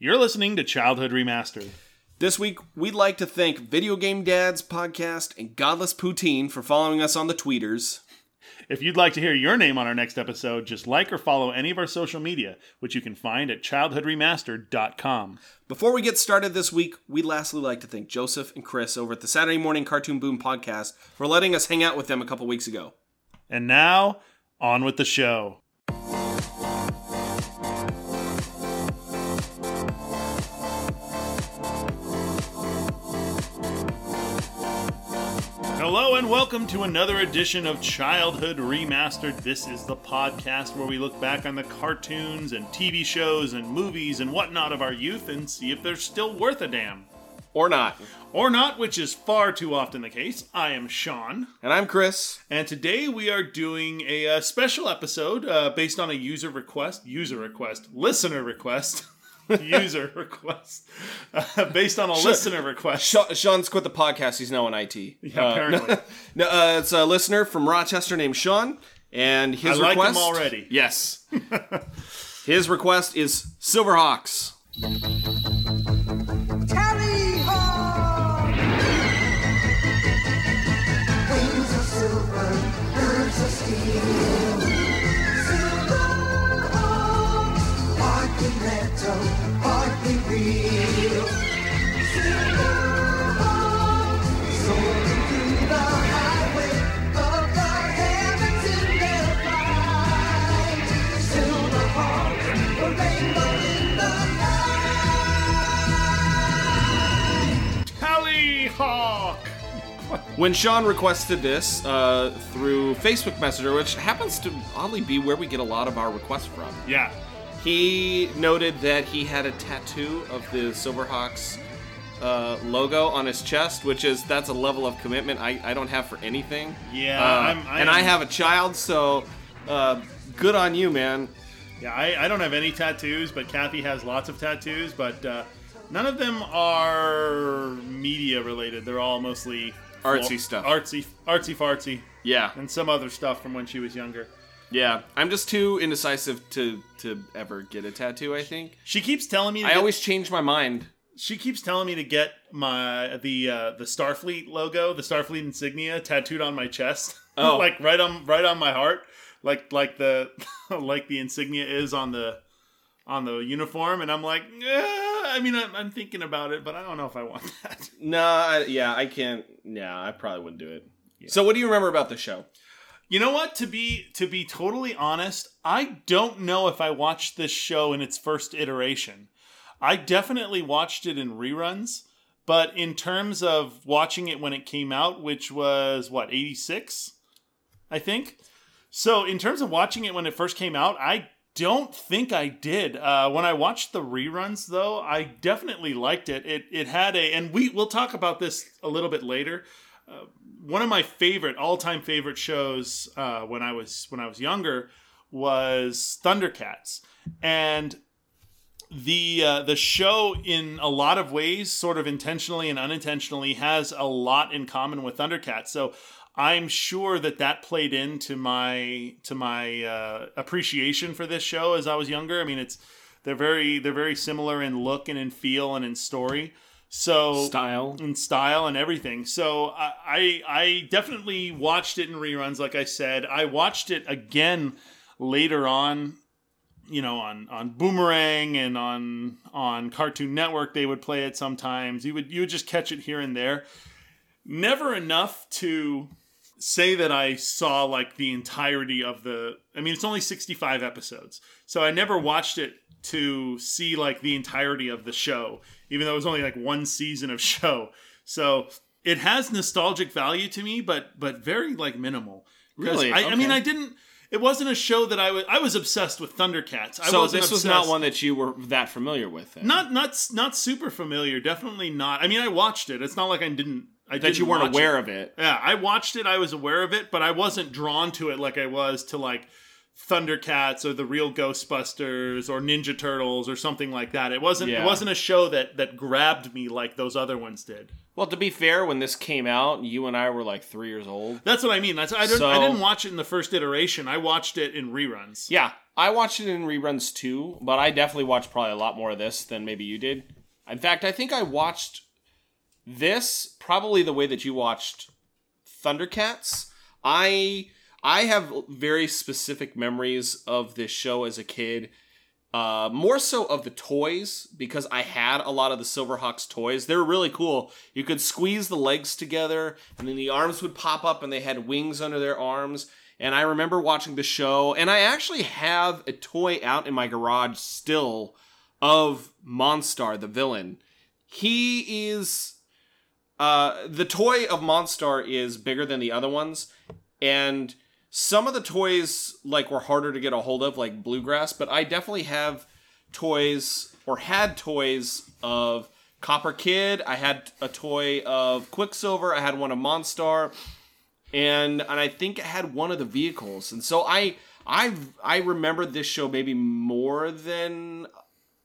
You're listening to Childhood Remastered. This week, we'd like to thank Video Game Dads podcast and Godless Poutine for following us on the tweeters. If you'd like to hear your name on our next episode, just like or follow any of our social media, which you can find at childhoodremastered.com. Before we get started this week, we'd lastly like to thank Joseph and Chris over at the Saturday Morning Cartoon Boom podcast for letting us hang out with them a couple weeks ago. And now, on with the show. Hello and welcome to another edition of Childhood Remastered. This is the podcast where we look back on the cartoons and TV shows and movies and whatnot of our youth and see if they're still worth a damn. Or not. Or not, which is far too often the case. I am Sean. And I'm Chris. And today we are doing a, uh special episode uh, based on a user request, user request, listener request, user request, uh, based on a listener request. Sean's quit the podcast. He's now in IT. Yeah, apparently. no, uh, it's a listener from Rochester named Sean, and his I like him already. Yes. his request is Silverhawks. Tallyhawk! When Sean requested this uh, through Facebook Messenger, which happens to oddly be where we get a lot of our requests from, Yeah. he noted that he had a tattoo of the Silverhawks uh, logo on his chest, which is that's a level of commitment I, I don't have for anything. Yeah, Uh, I'm- I and am- I have a child, so uh, good on you, man. Yeah, I, I don't have any tattoos, but Kathy has lots of tattoos, but uh, none of them are media related. They're all mostly Artsy stuff. Artsy, artsy fartsy, Yeah, and some other stuff from when she was younger. yeah. I'm just too indecisive to to ever get a tattoo. I think She keeps telling me. To I get- always change my mind. She keeps telling me to get my the uh, the Starfleet logo, the Starfleet insignia, tattooed on my chest. Oh. like right on right on my heart, like like the like the insignia is on the on the uniform, and I'm like, eh, I mean, I'm, I'm thinking about it, but I don't know if I want that. No, I, yeah, I can't. Yeah, I probably wouldn't do it. So, what do you remember about the show? You know what? To be to be totally honest, I don't know if I watched this show in its first iteration. I definitely watched it in reruns, but in terms of watching it when it came out, which was what, 86? I think. So, in terms of watching it when it first came out, I don't think I did. Uh, when I watched the reruns, though, I definitely liked it. It it had a, and we we'll talk about this a little bit later. Uh, one of my favorite, all time favorite shows uh, when I was when I was younger was Thundercats, and the uh, the show in a lot of ways, sort of intentionally and unintentionally, has a lot in common with Thundercats. So I'm sure that that played into my to my uh, appreciation for this show as I was younger. I mean, it's they're very they're very similar in look and in feel and in story. So Style. and style and everything. So I, I I definitely watched it in reruns. Like I said, I watched it again later on. You know, on on Boomerang and on on Cartoon Network, they would play it sometimes. You would you would just catch it here and there. Never enough to say that I saw like the entirety of the. I mean, it's only sixty five episodes, so I never watched it to see like the entirety of the show, even though it was only like one season of show. So it has nostalgic value to me, but but very like minimal. Really? I, I mean, I didn't. It wasn't a show that I was. I was obsessed with Thundercats. I So wasn't this was obsessed- not one that you were that familiar with. Then. Not not not super familiar. Definitely not. I mean, I watched it. It's not like I didn't. I that you weren't aware it. of it. Yeah, I watched it. I was aware of it, but I wasn't drawn to it like I was to like Thundercats or the real Ghostbusters or Ninja Turtles or something like that. It wasn't Yeah. it wasn't a show that that grabbed me like those other ones did. Well, to be fair, when this came out, you and I were like three years old. That's what I mean. That's I didn't I didn't watch it in the first iteration. I watched it in reruns. Yeah, I watched it in reruns too, but I definitely watched probably a lot more of this than maybe you did. In fact, I think I watched this probably the way that you watched Thundercats. I I have very specific memories of this show as a kid. Uh, more so of the toys because I had a lot of the Silverhawks toys. They were really cool. You could squeeze the legs together, and then the arms would pop up, and they had wings under their arms. And I remember watching the show, and I actually have a toy out in my garage still of Monstar, the villain. He is uh, the toy of Monstar is bigger than the other ones, and some of the toys like were harder to get a hold of, like Bluegrass. But I definitely have toys or had toys of Copper Kid. I had a toy of Quicksilver. I had one of Monstar, and and I think I had one of the vehicles. And so I I I remember this show maybe more than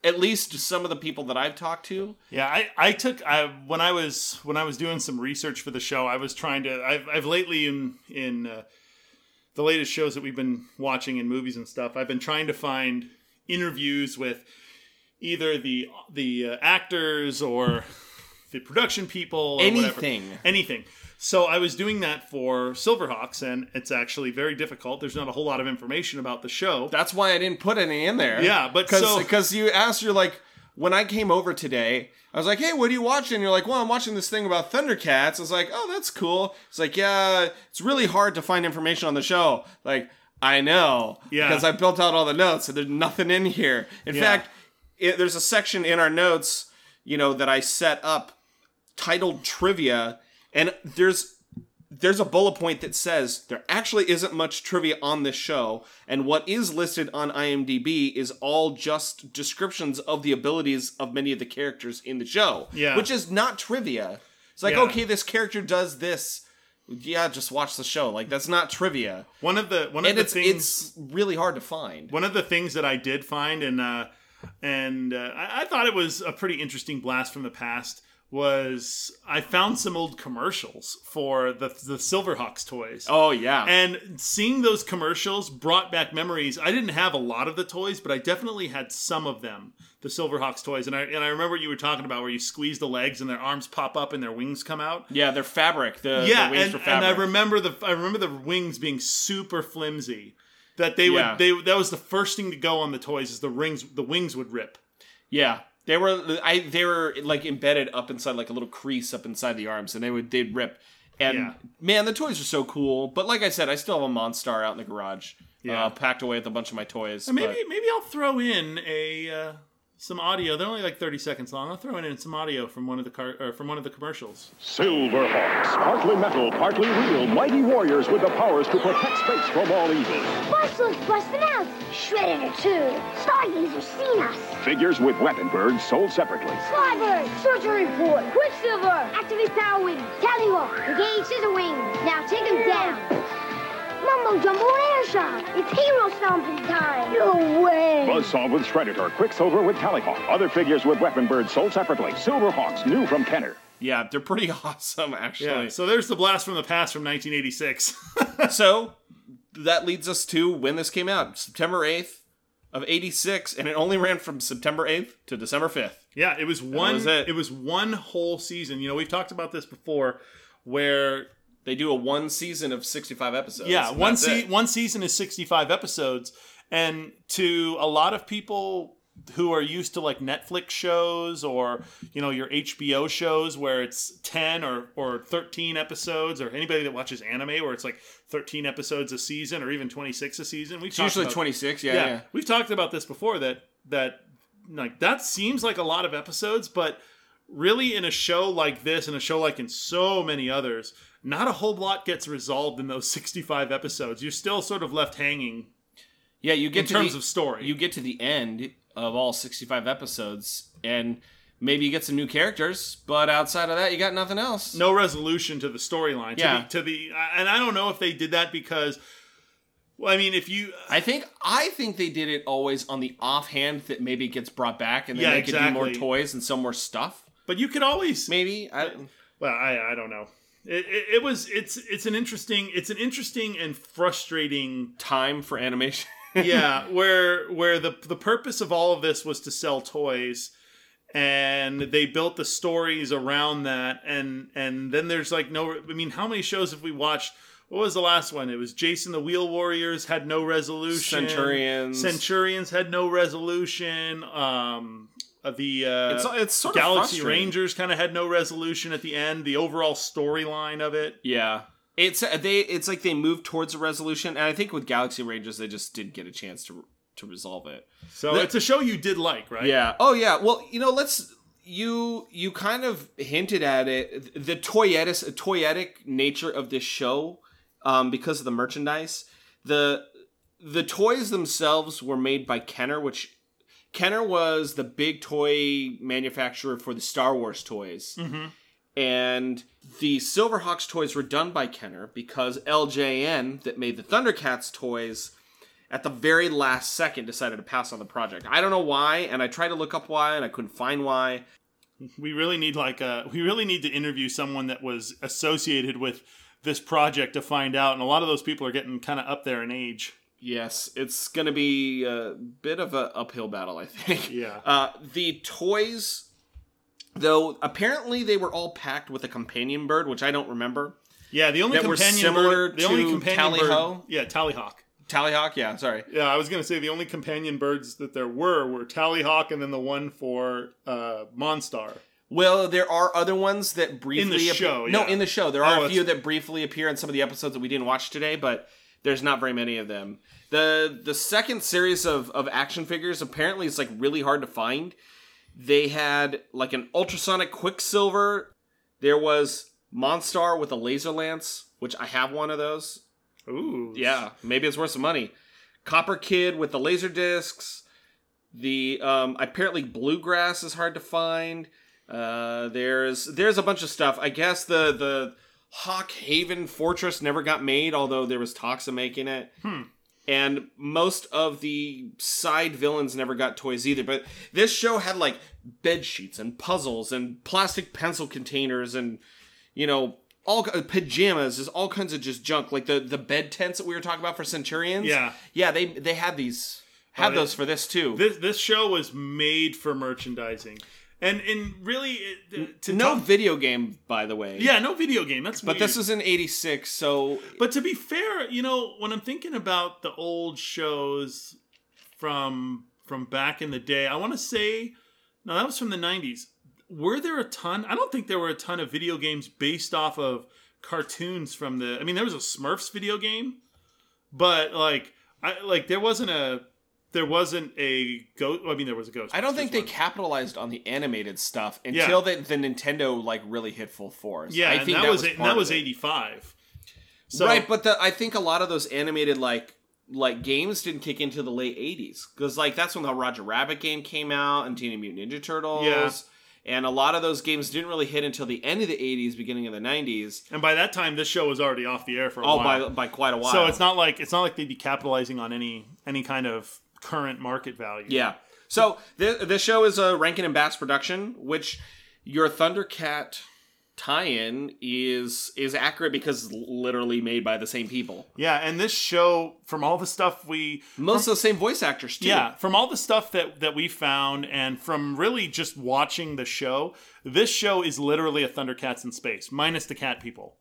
at least some of the people that I've talked to. Yeah, I, I took I when I was when I was doing some research for the show, I was trying to I've, I've lately in in uh, the latest shows that we've been watching in movies and stuff, I've been trying to find interviews with either the the uh, actors or the production people or whatever. Anything. So I was doing that for Silverhawks, and it's actually very difficult. There's not a whole lot of information about the show. That's why I didn't put any in there. Yeah, but because so- you asked, you're like, when I came over today, I was like, hey, what are you watching? you're like, well, I'm watching this thing about Thundercats. I was like, oh, that's cool. It's like, yeah, it's really hard to find information on the show. Like, I know, Yeah. because I built out all the notes, and there's nothing in here. In Yeah. fact, it, there's a section in our notes, you know, that I set up titled trivia, and there's there's a bullet point that says there actually isn't much trivia on this show, and what is listed on IMDb is all just descriptions of the abilities of many of the characters in the show. Yeah. Which is not trivia. It's like, Yeah. okay, this character does this. Yeah, just watch the show. Like that's not trivia. One of the one of And the it's things it's really hard to find. one of the things that I did find, and uh, and uh, I, I thought it was a pretty interesting blast from the past, was I found some old commercials for the the Silverhawks toys. Oh yeah. And seeing those commercials brought back memories. I didn't have a lot of the toys, but I definitely had some of them, the Silverhawks toys. And I and I remember what you were talking about where you squeeze the legs and their arms pop up and their wings come out. yeah, they're fabric. The, yeah, the wings and, and. I remember the I remember the wings being super flimsy. That they would they that was the first thing to go on the toys is the rings the wings would rip. Yeah, they were. I they were like embedded up inside like a little crease up inside the arms, and they would they'd rip. And Yeah. man, the toys are so cool. But like I said, I still have a Monstar out in the garage, Yeah. uh, packed away with a bunch of my toys. And maybe but- maybe I'll throw in a uh, some audio. They're only like thirty seconds long. I'll throw in some audio from one of the car or from one of the commercials. Silverhawks, partly metal, partly real, mighty warriors with the powers to protect space from all evil. Bustles busting out. Shredder too. Stargazer seen us. Figures with weapon birds sold separately. Flybird. Surgery and report. Quicksilver. Activate power wing. Tallyhawk. Engage scissor wing. Now take him down. Mumbo Jumbo Air Shot. It's hero stomping time. No way. Buzzsaw with Shredditor, Quicksilver with Tallyhawk. Other figures with weapon birds sold separately. Silverhawks, new from Kenner. yeah, they're pretty awesome actually. Yeah. So there's the blast from the past from 1986. so that leads us to when this came out, September eighth of '86, and it only ran from September eighth to December fifth. yeah, it was one. was it. it. was one whole season. You know, we've talked about this before, where They do a one season of 65 episodes. yeah, one se- it. one season is 65 episodes, and to a lot of people who are used to like Netflix shows or you know your HBO shows where it's 10 or or 13 episodes, or anybody that watches anime where it's like 13 episodes a season or even 26 a season. We've It's usually 26. Yeah, yeah, yeah. we've talked about this before that that like that seems like a lot of episodes but really in a show like this and a show like in so many others not a whole lot gets resolved in those 65 episodes you're still sort of left hanging Yeah, you get in to terms the, of story You get to the end of all 65 episodes, and maybe you get some new characters, but outside of that, you got nothing else. no resolution to the storyline. Yeah. To the, to the and I don't know if they did that because Well, I mean, if you I think I think they did it always on the offhand that maybe it gets brought back and then Yeah, they could do more toys and sell more stuff. but you could always Maybe I, Well, I I don't know. It, it, it was it's it's an interesting it's an interesting and frustrating time for animation. yeah where where the the purpose of all of this was to sell toys and they built the stories around that and and then there's like no I mean how many shows have we watched what was the last one? It was Jayce and the Wheeled Warriors had no resolution. Centurions. Centurions had no resolution. Um, uh, the uh, it's it's sort of Galaxy frustrating. Rangers kind of had no resolution at the end. The overall storyline of it. Yeah. It's uh, they. It's like they moved towards a resolution, and I think with Galaxy Rangers, they just didn't get a chance to to resolve it. So it's a show you did like, right? Yeah. Oh yeah. Well, you know, let's you you kind of hinted at it the toyetic toyetic nature of this show um, because of the merchandise. The the toys themselves were made by Kenner, which Kenner was the big toy manufacturer for the Star Wars toys. And the Silverhawks toys were done by Kenner because LJN, that made the Thundercats toys, at the very last second decided to pass on the project. I don't know why, and I tried to look up why, and I couldn't find why. We really need like a we really need to interview someone that was associated with this project to find out. And a lot of those people are getting kind of up there in age. Yes, it's going to be a bit of an uphill battle, I think. Yeah. Uh, the toys, though, apparently they were all packed with a companion bird, which I don't remember. Yeah, the only That were companion similar bird, the only to companion Tally-ho? bird, yeah, Tallyhawk. Tallyhawk, yeah, sorry. Yeah, I was gonna say the only companion birds that there were were Tallyhawk and then the one for uh, Monstar. Well, there are other ones that briefly appear- show, No, yeah. in the show, there Oh, are a few that briefly appear in some of the episodes that we didn't watch today, but there's not very many of them. the The second series of of action figures apparently is like really hard to find. They had like an ultrasonic Quicksilver. There was Monstar with a laser lance, which I have one of those. Ooh, Yeah, maybe it's worth some money. Copper Kid with the laser discs. The um, apparently bluegrass is hard to find. Uh, there's there's a bunch of stuff. I guess the the Hawk Haven Fortress never got made, although there was talks of making it. And most of the side villains never got toys either. But this show had like bed sheets and puzzles and plastic pencil containers and you know all uh, pajamas is all kinds of just junk like the the bed tents that we were talking about for centurions Yeah. yeah they they had these had Oh, those for this too This this show was made for merchandising, and and really uh, to no tell- video game by the way yeah, no video game. That's but this is in 86 so But to be fair, you know, when I'm thinking about the old shows from from back in the day, I want to say no, that was from the 90s. Were there a ton? I don't think there were a ton of video games based off of cartoons from the I mean, there was a Smurfs video game, but like I like there wasn't a there wasn't a ghost. I mean, there was a ghost. i don't think they capitalized on the animated stuff Yeah. until the, the nintendo like really hit full force Yeah, i think that, was, was that was 85. So, right but the, i think a lot of those animated like like games didn't kick into the late 80s because like that's when the roger rabbit game came out and teenage mutant ninja turtles Yeah. and a lot of those games didn't really hit until the end of the 80s beginning of the 90s and by that time, this show was already off the air for a oh while. by by quite a while So it's not like it's not like they'd be capitalizing on any any kind of current market value. yeah so this, this show is a rankin and bass production which your thundercat tie-in is is accurate because literally made by the same people Yeah, and this show from all the stuff we most of the same voice actors too yeah, from all the stuff that that we found and from really just watching the show, this show is literally a Thundercats in space minus the cat people.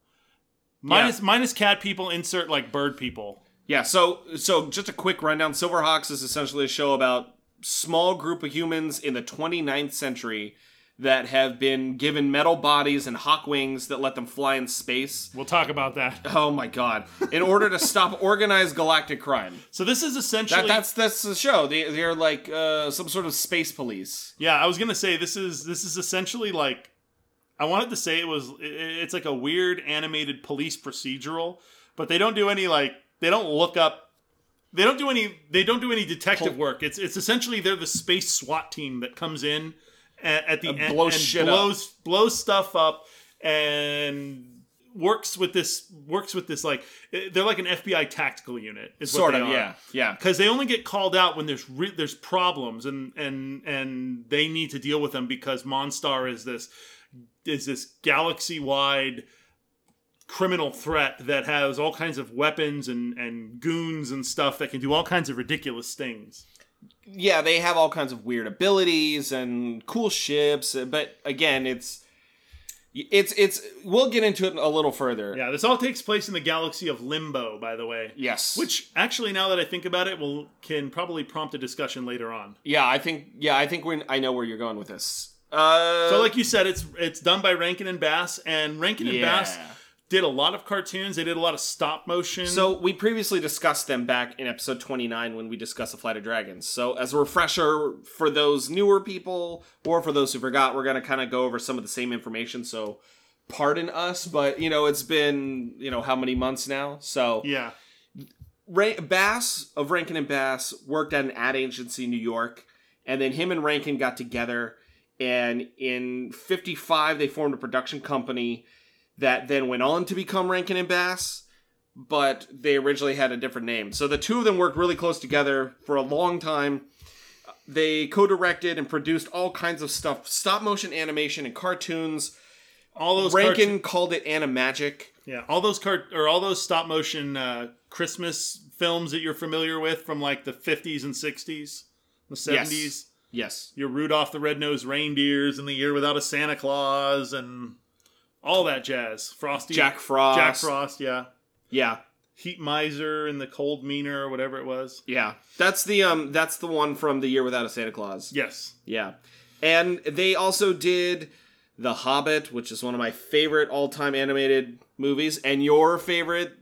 Minus minus cat people insert like bird people. Yeah, so so just a quick rundown. Silverhawks is essentially a show about small group of humans in the 29th century that have been given metal bodies and hawk wings that let them fly in space. We'll talk about that. Oh my god. In order to stop organized galactic crime. So this is essentially That, that's that's the show. They they're like uh, some sort of space police. Yeah, I was gonna say this is this is essentially like I wanted to say it was i- i- it's like a weird animated police procedural, but they don't do any like they don't look up they don't do any they don't do any detective work. It's it's essentially they're the space SWAT team that comes in at, at the And end blows and shit up. blows blows stuff up and works with this works with this like they're like an FBI tactical unit. Is Sort what of, are. yeah, yeah. because they only get called out when there's re- there's problems and and and they need to deal with them because Monstar is this is this galaxy wide criminal threat that has all kinds of weapons and and goons and stuff that can do all kinds of ridiculous things. yeah, they have all kinds of weird abilities and cool ships, but again, it's it's it's we'll get into it a little further. Yeah, this all takes place in the galaxy of Limbo, by the way. Yes. Which actually, now that I think about it, will can probably prompt a discussion later on. yeah, I think yeah, I think when I know where you're going with this. Uh So, like you said, it's it's done by Rankin and Bass, and Rankin and Yeah. Bass did a lot of cartoons. They did a lot of stop motion. So we previously discussed them back in episode 29 when we discussed the Flight of Dragons. So as a refresher for those newer people or for those who forgot, we're going to kind of go over some of the same information. So pardon us, but you know, it's been, you know, how many months now? So yeah, Ray- Bass of Rankin and Bass worked at an ad agency in New York, and then him and Rankin got together. And in '55, they formed a production company that then went on to become Rankin and Bass, but they originally had a different name. So the two of them worked really close together for a long time. They co-directed and produced all kinds of stuff, stop motion animation and cartoons. all those Rankin cartoon- called it Animagic. yeah, all those cart or all those stop motion uh, Christmas films that you're familiar with from like the 50s and 60s, the 70s. Yes. Your Rudolph the Red-Nosed Reindeers and the Year Without a Santa Claus and all that jazz. Frosty, Jack Frost. Jack Frost, yeah. Yeah. Heat Miser and the Cold Meaner or whatever it was. Yeah, that's the um that's the one from the year without a Santa Claus. Yes. Yeah, and they also did The Hobbit, which is one of my favorite all time animated movies, and your favorite,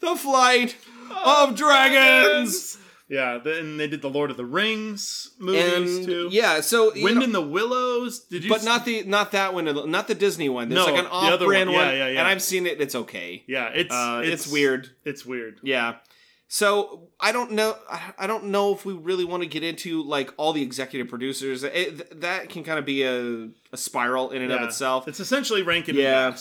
The Flight of Dragons. Yeah, then they did the Lord of the Rings movies And too. yeah, so Wind know- in the Willows. Did you? but s- not the not that one, not the Disney one. There's No, like an the other off-brand one. one, Yeah, yeah, yeah. and I've seen it. It's okay. Yeah, it's, Uh, it's weird. It's weird. Yeah. So I don't know. I- don't know if we really want to get into like all the executive producers. It, that can kind of be a, a spiral in and Yeah. of itself. It's essentially Rankin Yeah.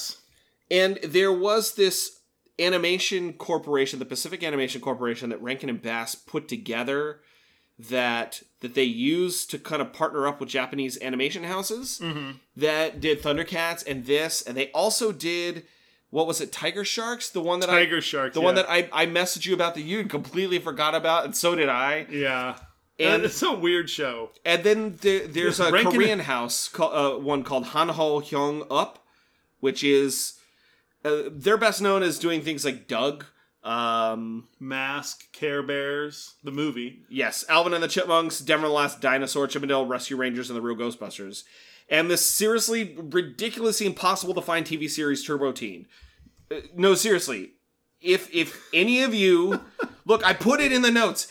And there was this animation corporation, the Pacific Animation Corporation, that Rankin and Bass put together that that they used to kind of partner up with Japanese animation houses Mm-hmm. that did Thundercats and this, and they also did what was it, Tiger Sharks, the one that I Tiger Shark. the one that I, I messaged you about that you completely forgot about, and so did I. Yeah. And- it's a weird show. And then there, there's a Rankin- Korean house, called, uh, one called Hanho Heung-Up, which is uh, they're best known as doing things like Doug. Um, Mask, Care Bears, the movie. yes, Alvin and the Chipmunks, Denver the Last Dinosaur, Chip 'n Dale Rescue Rangers, and the Real Ghostbusters. And this seriously, ridiculously impossible to find TV series Turbo Teen. Uh, no, seriously. If if any of you look, I put it in the notes.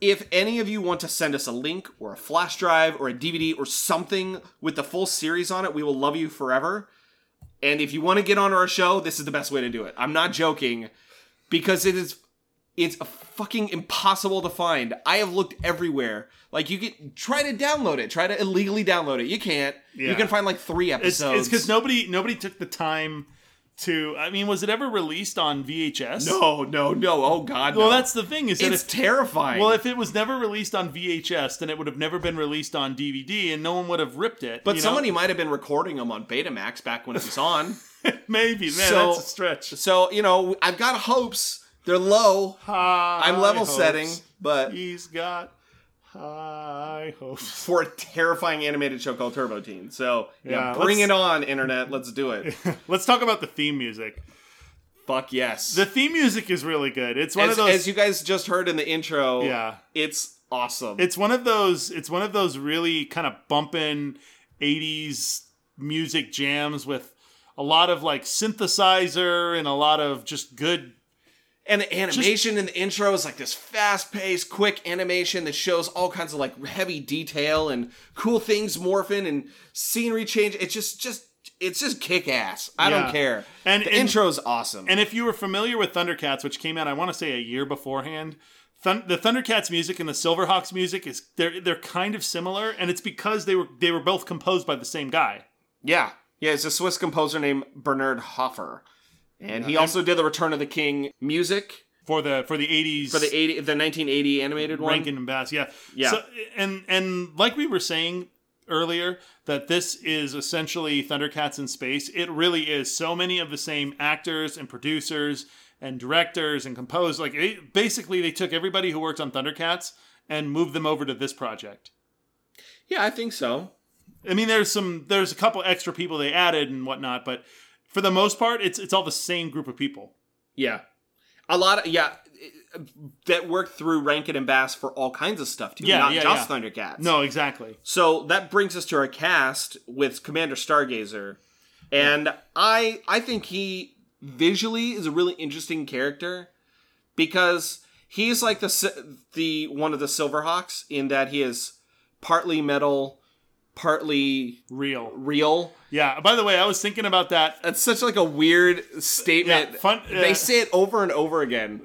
If any of you want to send us a link or a flash drive or a DVD or something with the full series on it, we will love you forever. And if you want to get on our show, this is the best way to do it. I'm not joking because it is it's fucking impossible to find. I have looked everywhere. Like you can try to download it, try to illegally download it. You can't. You can find like 3 It's episodes. it's because nobody nobody took the time to. I mean, was it ever released on VHS? No, no, no. Oh god. Well, no. that's the thing is that it's if terrifying. well, if it was never released on VHS, then it would have never been released on DVD, and no one would have ripped it. but you know? somebody might have been recording them on Betamax back when it was on. maybe man, So- that's a stretch. so, you know, I've got hopes. They're low. I'm level High setting, but He's got hopes. for a terrifying animated show called Turbo Teen. So, yeah, Yeah, bring it on, internet. Let's do it. Let's talk about the theme music. Fuck yes. The theme music is really good. It's one as, of those. as you guys just heard in the intro, Yeah. it's awesome. it's one of those. It's one of those really kind of bumping '80s music jams with a lot of like synthesizer and a lot of just good. And the animation in the intro is like this fast-paced, quick animation that shows all kinds of like heavy detail and cool things morphing and scenery change. It's just, just, it's just kick-ass. I Yeah. don't care. And- the and- intro's awesome. And if you were familiar with Thundercats, which came out, I want to say a year beforehand, Thun- the Thundercats music and the Silverhawks music is they're they're kind of similar, and it's because they were they were both composed by the same guy. yeah, yeah, it's a Swiss composer named Bernard Hoffer. And he also did the Return of the King music for the for the 80s for the 80 the 1980 animated one. Rankin and Bass, yeah, Yeah. So, and and like we were saying earlier, that this is essentially Thundercats in space. It really is. So many of the same actors and producers and directors and composers. Like it, basically, they took everybody who worked on Thundercats and moved them over to this project. Yeah, I think so. I mean, there's some there's a couple extra people they added and whatnot, but for the most part, it's it's all the same group of people. Yeah. A lot of yeah that worked through Rankin and Bass for all kinds of stuff too. Yeah, not yeah, just yeah. Thundercats. No, exactly. So that brings us to our cast with Commander Stargazer. And I I think he visually is a really interesting character because he's like the the one of the Silverhawks in that he is partly metal, partly Real. real. Yeah. By the way, I was thinking about that. That's such like a weird statement. Yeah, fun- they uh, say it over and over again.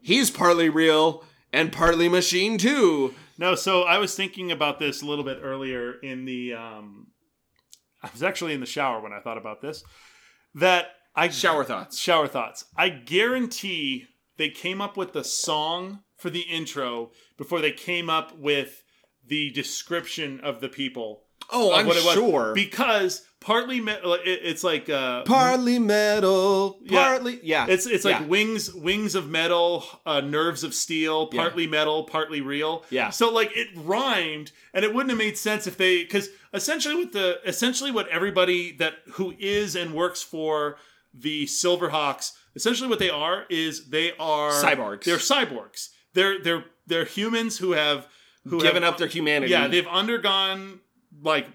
He's partly real and partly machine too. No, so I was thinking about this a little bit earlier in the. Um, I was actually in the shower when I thought about this. That I Shower thoughts. shower thoughts. I guarantee they came up with the song for the intro before they came up with the description of the people. Oh, I'm what it was. sure. because partly me- it, it's like uh, partly metal, Yeah. partly yeah. It's it's like Yeah. wings wings of metal, uh, nerves of steel, Yeah. partly metal, partly real. Yeah. So like it rhymed, and it wouldn't have made sense if they because essentially what the essentially what everybody that who is and works for the Silverhawks essentially what they are is they are Cyborgs. They're cyborgs. They're they're they're humans who have who given have, up their humanity. Yeah, they've undergone like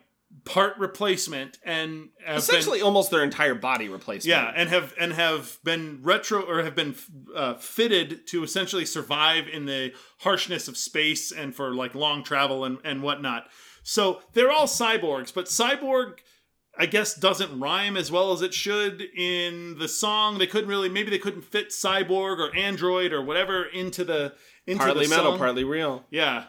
part replacement and have been- essentially almost their entire body replacement. yeah, and have and have been retro or have been uh, fitted to essentially survive in the harshness of space and for like long travel and and whatnot. So they're all cyborgs, but cyborg, I guess, doesn't rhyme as well as it should in the song. They couldn't really, maybe they couldn't fit cyborg or android or whatever into the into partly the metal, partly real. Yeah.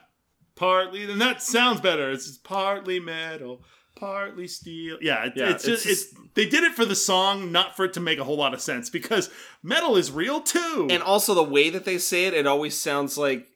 Partly, and that sounds better. It's just partly metal, partly steel. Yeah, it, Yeah, it's just, it's it's, they did it for the song, not for it to make a whole lot of sense because metal is real too. And also the way that they say it, it always sounds like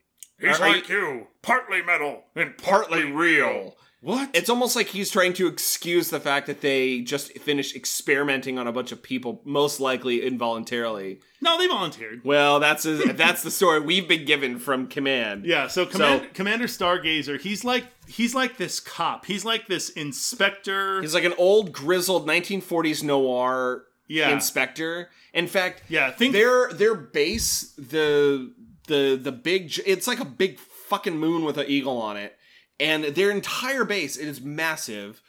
he's like you, partly metal and partly real. What? It's almost like he's trying to excuse the fact that they just finished experimenting on a bunch of people, most likely involuntarily. no, they volunteered. Well, that's a, that's the story we've been given from Command. Yeah, so, Command, Commander Stargazer, he's like he's like this cop. He's like this inspector. He's like an old grizzled 1940s noir Yeah. inspector. In fact, Yeah, think- their their base, the the the big, it's like a big fucking moon with an eagle on it, and their entire base it is massive.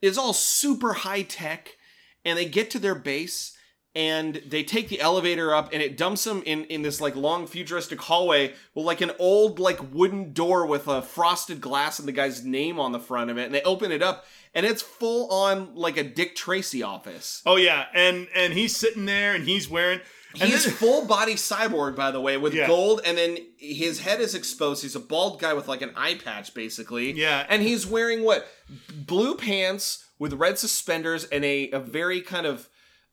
It's all super high tech, and they get to their base. And they take the elevator up, and it dumps them in in this like long futuristic hallway with like an old like wooden door with a frosted glass and the guy's name on the front of it. And they open it up, and it's full on like a Dick Tracy office. oh yeah, and and he's sitting there and he's wearing and He's then- full body cyborg, by the way, with Yeah. gold, and then his head is exposed. He's a bald guy with like an eye patch, basically. Yeah. and he's wearing what blue pants with red suspenders and a a very kind of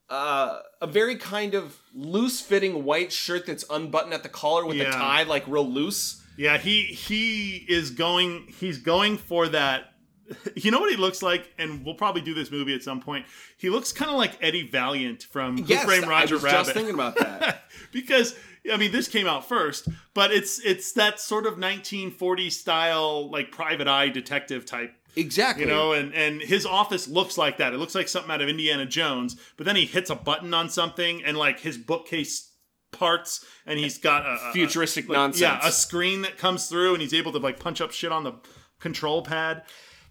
uh, a very kind of loose fitting white shirt that's unbuttoned at the collar with the Yeah. tie like real loose. Yeah, he he is going he's going for that you know what he looks like and we'll probably do this movie at some point. He looks kind of like Eddie Valiant from Who Yes, Framed Roger I was Rabbit. just thinking about that. because I mean this came out first, but it's it's that sort of 1940s style like private eye detective type exactly. you know and and his office looks like that it looks like something out of indiana jones but then he hits a button on something and like his bookcase parts and he's got a, a- Futuristic like, nonsense. yeah a screen that comes through and he's able to like punch up shit on the control pad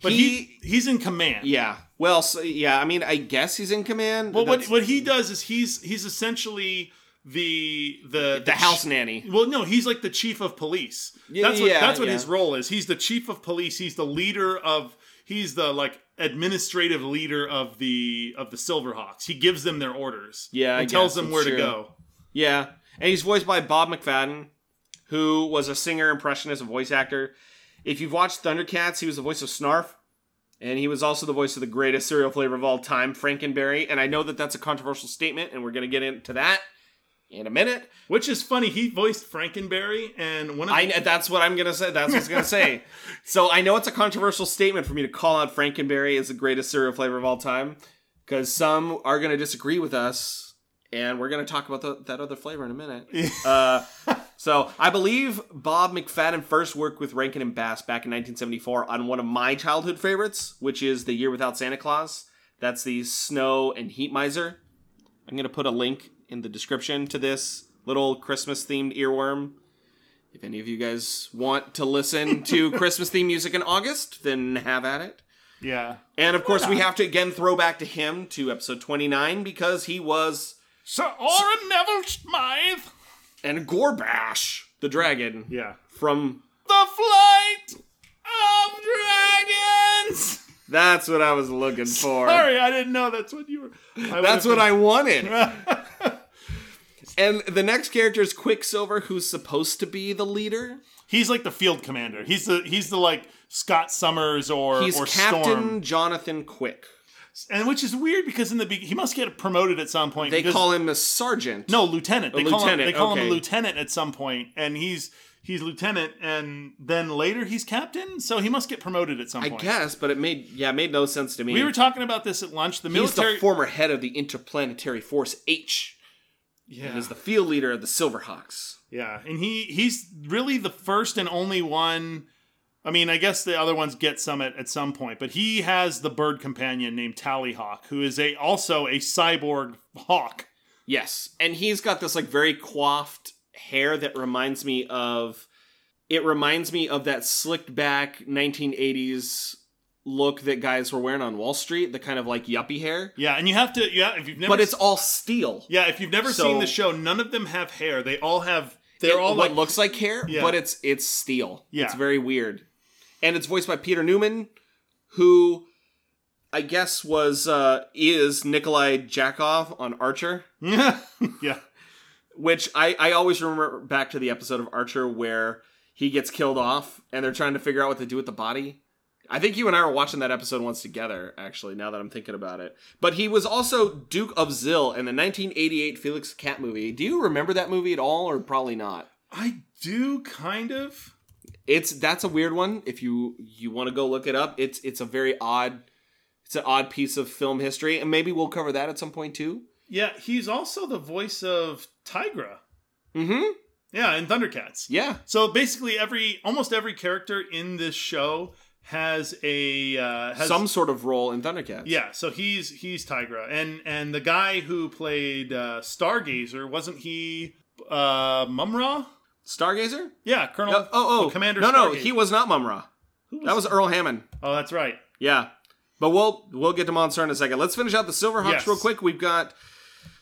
but he, He- he's in command Yeah. Well, so, yeah. I mean, I guess he's in command. well what, what he does is he's he's essentially the the the house nanny. well, no, he's like the chief of police. Yeah, that's what yeah, that's what yeah. his role is. He's the chief of police. He's the leader of. He's the like administrative leader of the of the Silverhawks. He gives them their orders. Yeah, and tells them where to go. Yeah, and he's voiced by Bob McFadden, who was a singer, impressionist, and voice actor. If you've watched Thundercats, he was the voice of Snarf. And he was also the voice of the greatest cereal flavor of all time, Frankenberry. And I know that that's a controversial statement, and we're going to get into that in a minute. Which is funny. He voiced Frankenberry, and one of I that's what I'm gonna say. That's what I was gonna say. So I know it's a controversial statement for me to call out Frankenberry as the greatest cereal flavor of all time, because some are gonna disagree with us, and we're gonna talk about the, that other flavor in a minute. uh, so I believe Bob McFadden first worked with Rankin and Bass back in 1974 on one of my childhood favorites, which is The Year Without Santa Claus. That's the Snow and Heat Miser. I'm gonna put a link in the description to this little Christmas themed earworm. If any of you guys want to listen to Christmas themed music in August, then have at it. yeah. And of course, we have to again throw back to him to episode 29 because he was Sir Orin Neville Smythe. and Gorbash, the dragon, Yeah. from. The flight of dragons. That's what I was looking for. Sorry, I didn't know that's what you were. I That's what I wanted. And the next character is Quicksilver, who's supposed to be the leader. he's like the field commander. He's the he's the like Scott Summers or He's or Captain Storm, Jonathan Quick. And which is weird because in the be- he must get promoted at some point. They because, call him a sergeant. no lieutenant. They A call him they call him a lieutenant at some point, and he's he's lieutenant, and then later he's captain. So he must get promoted at some I point. I guess, but it made yeah, it made no sense to me. We were talking about this at lunch. The He's military. the former head of the Interplanetary Force H. yeah. and is the field leader of the Silverhawks. Yeah, and he he's really the first and only one. I mean, I guess the other ones get some at, at some point, but he has the bird companion named Tallyhawk, who is a also a cyborg hawk. Yes, and he's got this like very coiffed hair that reminds me of. It reminds me of that slicked back 1980s look that guys were wearing on Wall Street, the kind of like yuppie hair. Yeah, and you have to yeah if you've never But it's all steel. yeah if you've never So- seen the show, none of them have hair. They all have they're It- all what like looks like hair, Yeah. but it's it's steel. Yeah. It's very weird. And it's voiced by Peter Newman, who I guess was uh is Nikolai Jakov on Archer. yeah which I, I always remember back to the episode of Archer where he gets killed off and they're trying to figure out what to do with the body. I think you and I were watching that episode once together, actually, now that I'm thinking about it. But he was also Duke of Zill in the 1988 Felix the Cat movie. Do you remember that movie at all, or probably not? I do kind of. It's that's a weird one. If you you want to go look it up, it's it's a very odd, it's an odd piece of film history, and maybe we'll cover that at some point too. Yeah, he's also the voice of Tygra. Mm-hmm. Yeah, in Thundercats. Yeah. So basically, every almost every character in this show has a uh, has Some sort of role in Thundercats. Yeah, so he's he's Tygra, and and the guy who played uh, Stargazer wasn't he uh, Mumm-Ra? Stargazer? Yeah, Colonel. No, oh, oh, Commander. No, no, Stargazer. he was not Mumm-Ra. Who That was Earl Hammond. Oh, that's right. Yeah, but we'll we'll get to Monstar in a second. Let's finish out the Silverhawks Yes. real quick. We've got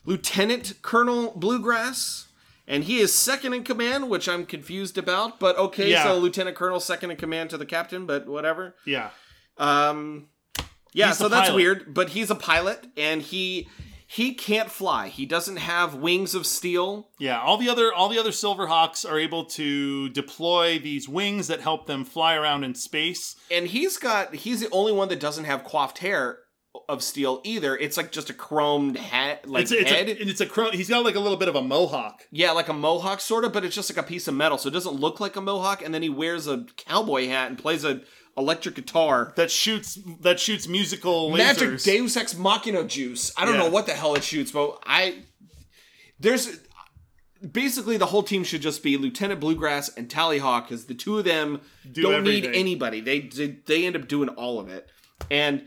Lieutenant Colonel Bluegrass, and he is second in command, which I'm confused about. But okay, Yeah. so Lieutenant Colonel second in command to the captain, but whatever. Yeah, Um, yeah, He's so that's weird. But he's a pilot, and he he can't fly. He doesn't have wings of steel. yeah. All the other all the other Silverhawks are able to deploy these wings that help them fly around in space. and he's got he's the only one that doesn't have coiffed hair of steel either. It's like just a chromed hat, like it's it's head. a, and it's a cro- he's got like a little bit of a mohawk. yeah, like a mohawk sort of, but it's just like a piece of metal, so it doesn't look like a mohawk. And then he wears a cowboy hat and plays a electric guitar. that shoots that shoots musical lasers. Magic Deus Ex Machina juice. I don't Yeah. know what the hell it shoots, but I there's basically the whole team should just be Lieutenant Bluegrass and Tallyhawk because the two of them Do don't need anybody. They, they they end up doing all of it, and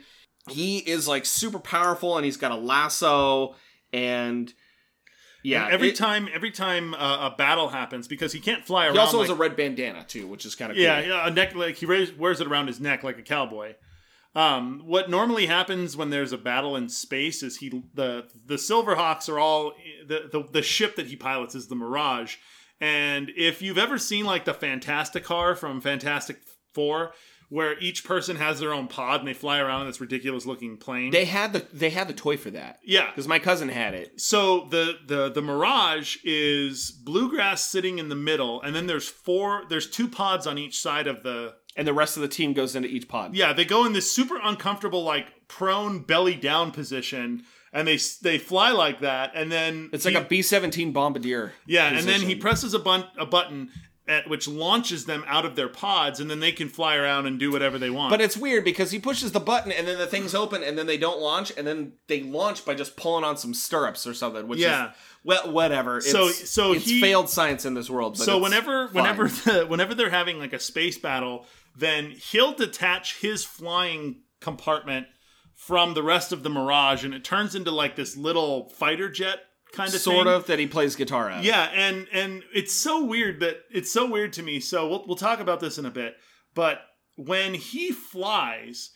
he is like super powerful, and he's got a lasso, and yeah, And every it- time every time uh, a battle happens because he can't fly around. He also like, has a red bandana too, which is kind of cool. Yeah, yeah, a neck like he wears, wears it around his neck like a cowboy. Um, what normally happens when there's a battle in space is he the the Silverhawks are all the, the the ship that he pilots is the Mirage, and if you've ever seen like the Fantastic car from Fantastic Four, where each person has their own pod and they fly around in this ridiculous looking plane. They had the they had the toy for that yeah, because my cousin had it. so the the the mirage is bluegrass sitting in the middle and then there's four there's two pods on each side of the and the rest of the team goes into each pod. Yeah, they go in this super uncomfortable, like prone belly down position, and they they fly like that, and then It's he- like a B seventeen bombardier. yeah, and then he presses a, bun- a button at which launches them out of their pods, and then they can fly around and do whatever they want. But it's weird because he pushes the button and then the things open and then they don't launch and then they launch by just pulling on some stirrups or something. Which Yeah. is well, whatever. It's, So- so it's he- failed science in this world. But so whenever fine. whenever the, whenever they're having like a space battle, then he'll detach his flying compartment from the rest of the Mirage, and it turns into like this little fighter jet kind of sort thing. of that he plays guitar at. Yeah, and and it's so weird that it's so weird to me. So we'll we'll talk about this in a bit. But when he flies,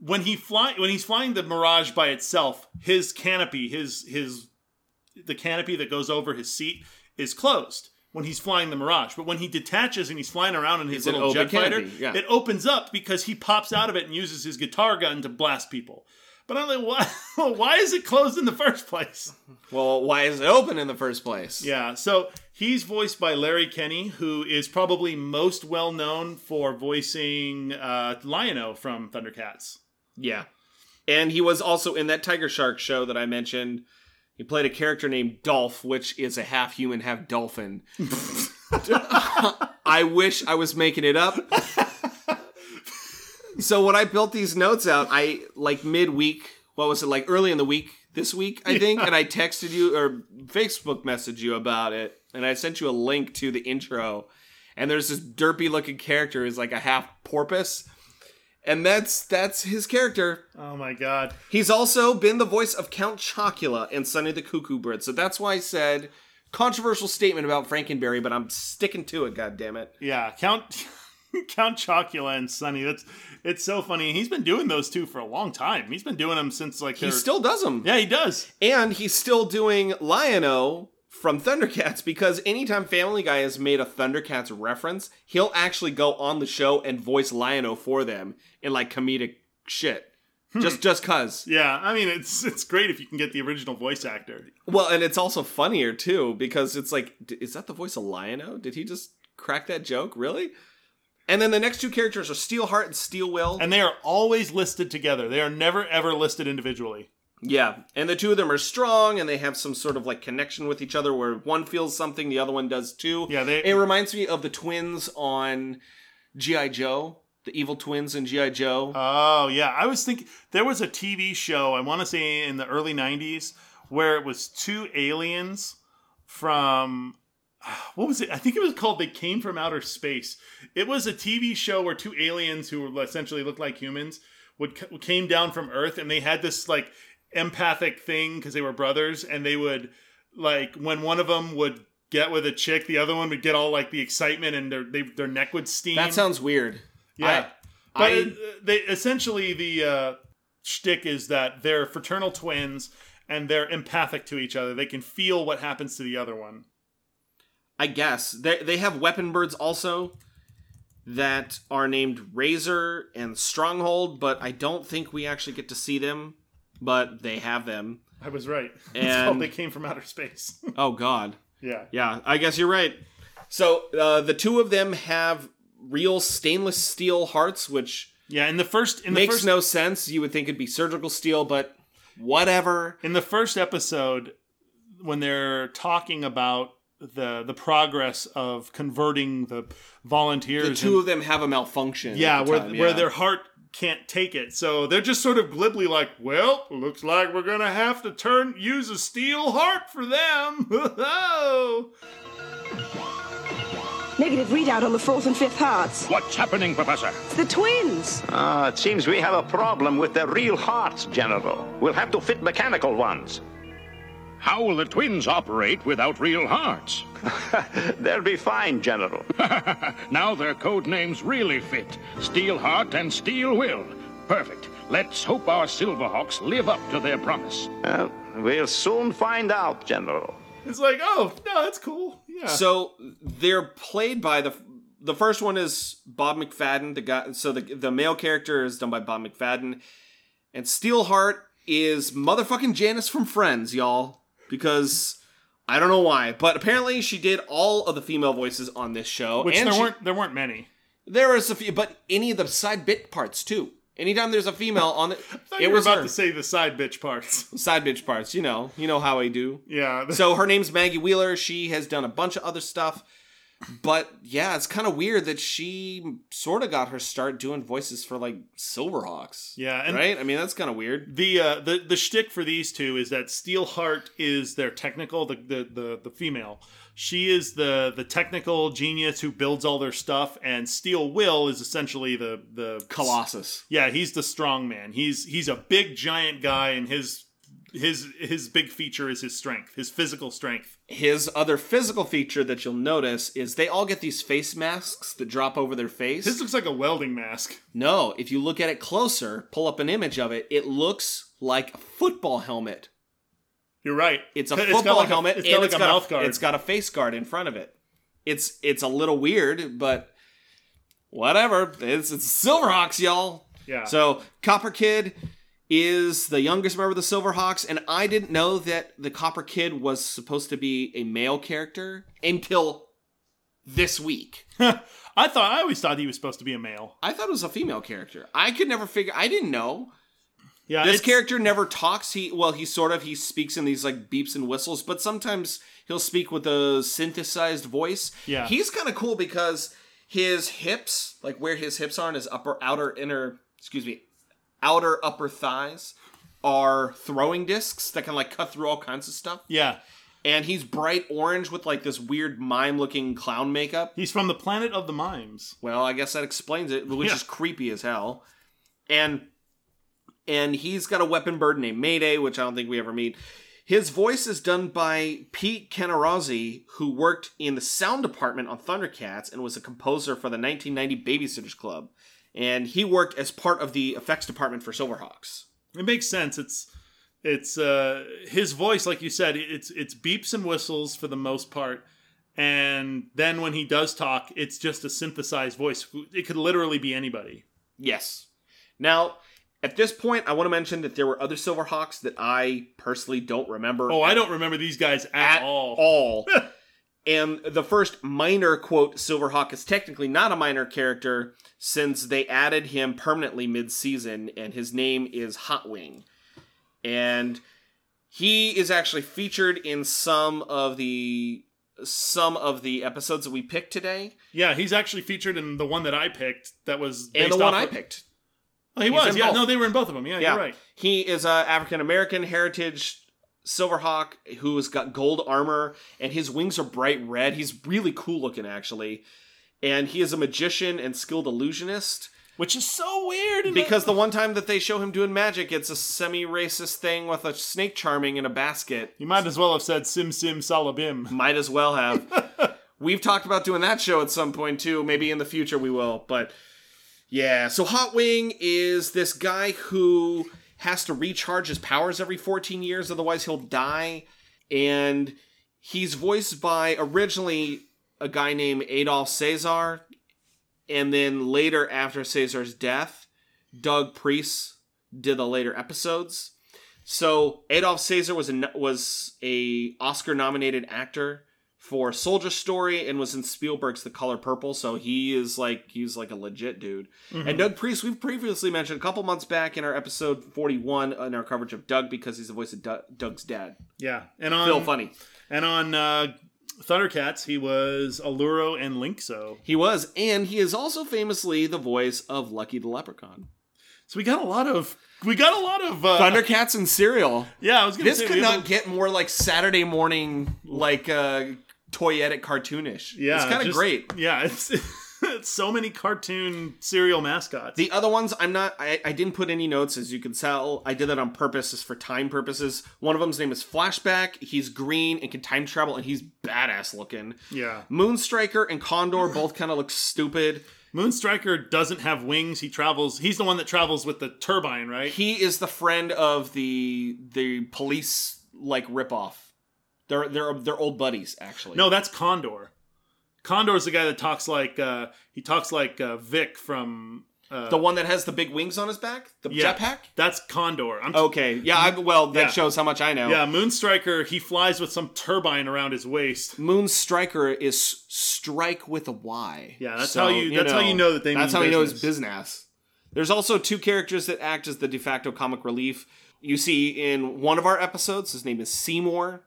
when he fly when he's flying the Mirage by itself, his canopy, his his the canopy that goes over his seat is closed when he's flying the Mirage. But when he detaches and he's flying around in his It's little jet fighter, yeah. it opens up because he pops out of it and uses his guitar gun to blast people. But I'm like, why? Why is it closed in the first place? Well, why is it open in the first place? Yeah, so he's voiced by Larry Kenney, who is probably most well known for voicing uh, Lion-O from Thundercats. Yeah. And he was also in that Tiger Shark show that I mentioned. He played a character named Dolph, which is a half human, half dolphin. I wish I was making it up. So when I built these notes out, I like midweek, what was it, like early in the week this week, I think, and I texted you or Facebook messaged you about it, and I sent you a link to the intro. And there's this derpy looking character who's like a half porpoise. And that's that's his character. Oh my god. He's also been the voice of Count Chocula in Sonny the Cuckoo Bird. So that's why I said controversial statement about Frankenberry, but I'm sticking to it, God damn it. Yeah, Count Count Chocula and Sonny. That's it's so funny. He's been doing those two for a long time. He's been doing them since like He still does them. Yeah, he does. And he's still doing Lion-O from Thundercats because anytime Family Guy has made a Thundercats reference, he'll actually go on the show and voice Lion-O for them in like comedic shit. Hmm. Just just cuz. Yeah, I mean it's it's great if you can get the original voice actor. Well, and it's also funnier too because it's like, d- is that the voice of Lion-O? Did he just crack that joke? Really? And then the next two characters are Steelheart and Steel Will. And they are always listed together. They are never ever listed individually. yeah, and the two of them are strong and they have some sort of like connection with each other where one feels something, the other one does too. Yeah, they- It reminds me of the twins on GI Joe, the evil twins in GI Joe. Oh yeah, I was thinking there was a TV show I want to say in the early '90s where it was two aliens from what was it? I think it was called "They Came from Outer Space." It was a TV show where two aliens who essentially looked like humans would came down from Earth and they had this like empathic thing because they were brothers and they would like when one of them would get with a chick, the other one would get all like the excitement and their they, their neck would steam. that sounds weird. Yeah. I- but I- it- they essentially the uh, shtick is that they're fraternal twins and they're empathic to each other. They can feel what happens to the other one. I guess they they have weapon birds also that are named Razor and Stronghold, but I don't think we actually get to see them. But they have them. I was right. And- They Came from Outer Space. Oh God, yeah. yeah, I guess you're right. So uh, the two of them have real stainless steel hearts, which Yeah, in the first in the makes first no sense. You would think it'd be surgical steel, but whatever. in the first episode when they're talking about the the progress of converting the volunteers The two and- of them have a malfunction. Yeah, the where time, where their heart can't take it. So they're just sort of glibly like, "Well, looks like we're gonna have to turn use a steel heart for them." Negative readout on the fourth and fifth hearts. What's happening, Professor? It's the twins. Ah, it seems we have a problem with the real hearts, General. We'll have to fit mechanical ones. How will the twins operate without real hearts? They'll be fine, General. now their code names really fit Steel Heart and Steel Will. Perfect. Let's hope our Silverhawks live up to their promise. Well, we'll soon find out, General. It's like, oh no, that's cool. Yeah. So they're played by the the first one is Bob McFadden. The guy, so the the male character is done by Bob McFadden, and Steelheart is motherfucking Janice from Friends, y'all. Because I don't know why, but apparently she did all of the female voices on this show. Which and there she- weren't there weren't many. There was a few, but any of the side bit parts too. Anytime there's a female on the, it was about her. to say the side bitch parts. side bitch parts. You know, you know how I do. yeah. So her name's Maggie Wheeler. She has done a bunch of other stuff. But yeah, it's kind of weird that she sort of got her start doing voices for like Silverhawks. Yeah, and- right. I mean, that's kind of weird. the uh, the the shtick for these two is that Steelheart is their technical the, the the the female. She is the the technical genius who builds all their stuff, and Steel Will is essentially the the Colossus. Yeah, he's the strong man. He's he's a big giant guy, and his his his big feature is his strength, his physical strength. His other physical feature that you'll notice is they all get these face masks that drop over their face. This looks like a welding mask. no, if you look at it closer, pull up an image of it, it looks like a football helmet. You're right. It's a football like helmet it's and got like it's a got mouth a, guard. it's got a face guard in front of it. It's it's a little weird, but whatever. It's it's Silverhawks, y'all. Yeah. So Copper Kid is the youngest member of the Silverhawks, and I didn't know that the Copper Kid was supposed to be a male character until this week. I thought I always thought he was supposed to be a male. I thought it was a female character. I could never figure. I didn't know. Yeah, This it's- character never talks. He well, he sort of he speaks in these like beeps and whistles, but sometimes he'll speak with a synthesized voice. Yeah. he's kind of cool because his hips, like where his hips are, and his upper outer inner, excuse me, outer upper thighs, are throwing discs that can like cut through all kinds of stuff. Yeah, And he's bright orange with like this weird mime looking clown makeup. he's from the planet of the mimes. Well, I guess that explains it, which Yeah. is creepy as hell. And and he's got a weapon bird named Mayday, which I don't think we ever meet. His voice is done by Pete Cannarozzi, who worked in the sound department on Thundercats and was a composer for the 1990 Babysitters Club. And he worked as part of the effects department for Silverhawks. It makes sense. It's it's uh his voice, like you said, it's it's beeps and whistles for the most part. And then when he does talk, it's just a synthesized voice. It could literally be anybody. Yes. Now, at this point, I want to mention that there were other Silverhawks that I personally don't remember. Oh, I don't remember these guys at, at all. all. and the first minor quote Silverhawk is technically not a minor character since they added him permanently mid-season, and his name is Hot Wing, and he is actually featured in some of the some of the episodes that we picked today, Yeah, he's actually featured in the one that I picked. That was and the one I of- picked. Oh, he He's was. Yeah, both. no, they were in both of them. Yeah, Yeah, you're right. He is uh, a African American heritage Silverhawk who has got gold armor and his wings are bright red. He's really cool looking actually. And he is a magician and skilled illusionist. Which is so weird. Because the one time that they show him doing magic, it's a semi-racist thing with a snake charming in a basket. you might as well have said Sim Sim Salabim. Might as well have. We've talked about doing that show at some point too. Maybe in the future we will. But yeah, so Hot Wing is this guy who has to recharge his powers every 14 years, otherwise he'll die. And he's voiced by originally a guy named Adolph Caesar, and then later after Caesar's death, Doug Preis did the later episodes. So Adolph Caesar was a was a Oscar nominated actor for Soldier Story and was in Spielberg's The Color Purple. So he is like he's like a legit dude. And Doug Preis, we've previously mentioned a couple months back in our episode forty one in our coverage of Doug because he's the voice of Doug, Doug's dad, Yeah, and on Phil Funnie. and on uh, Thundercats, he was Alluro and Lynx-O. He was, and he is also famously the voice of Lucky the Leprechaun. So we got a lot of we got a lot of uh, Thundercats and cereal. Yeah, I was gonna This say could not get more like Saturday morning, like uh toyetic cartoonish. Yeah, it's kind of great. Yeah, it's, it's so many cartoon cereal mascots. The other ones, I'm not. I, I didn't put any notes, as you can tell. I did that on purpose, just for time purposes. One of them's name is Flashback. He's green and can time travel, and he's badass looking. yeah, Moonstriker and Condor both kind of look stupid. Moonstriker doesn't have wings. He travels. He's the one that travels with the turbine, right? He is the friend of the the police like ripoff. They're they're they're old buddies actually. no, that's Condor. Condor's the guy that talks like uh, he talks like uh, Vic from the one that has the big wings on his back, the Yeah, jetpack. That's Condor. I'm Okay, yeah. I, well, that Yeah. shows how much I know. Yeah, Moonstriker, he flies with some turbine around his waist. Moon Striker is strike with a Y. Yeah, that's how you- that's how you know that they That's how you know business. business. There's also two characters that act as the de facto comic relief. You see in one of our episodes, his name is Seymour.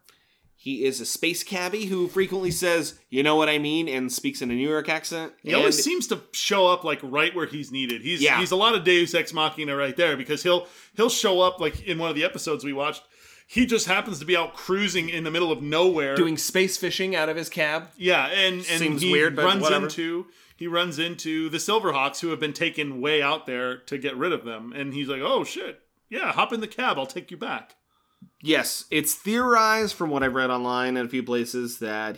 He is a space cabbie who frequently says, "You know what I mean," and speaks in a New York accent. He always seems to show up like right where he's needed. He's Yeah. he's a lot of Deus Ex Machina right there because he'll he'll show up like in one of the episodes we watched. He just happens to be out cruising in the middle of nowhere. doing space fishing out of his cab. yeah, and and Seems he weird, but runs whatever. into he runs into the Silverhawks who have been taken way out there to get rid of them, and he's like, "Oh shit, yeah, hop in the cab, I'll take you back." Yes, it's theorized from what I've read online in a few places that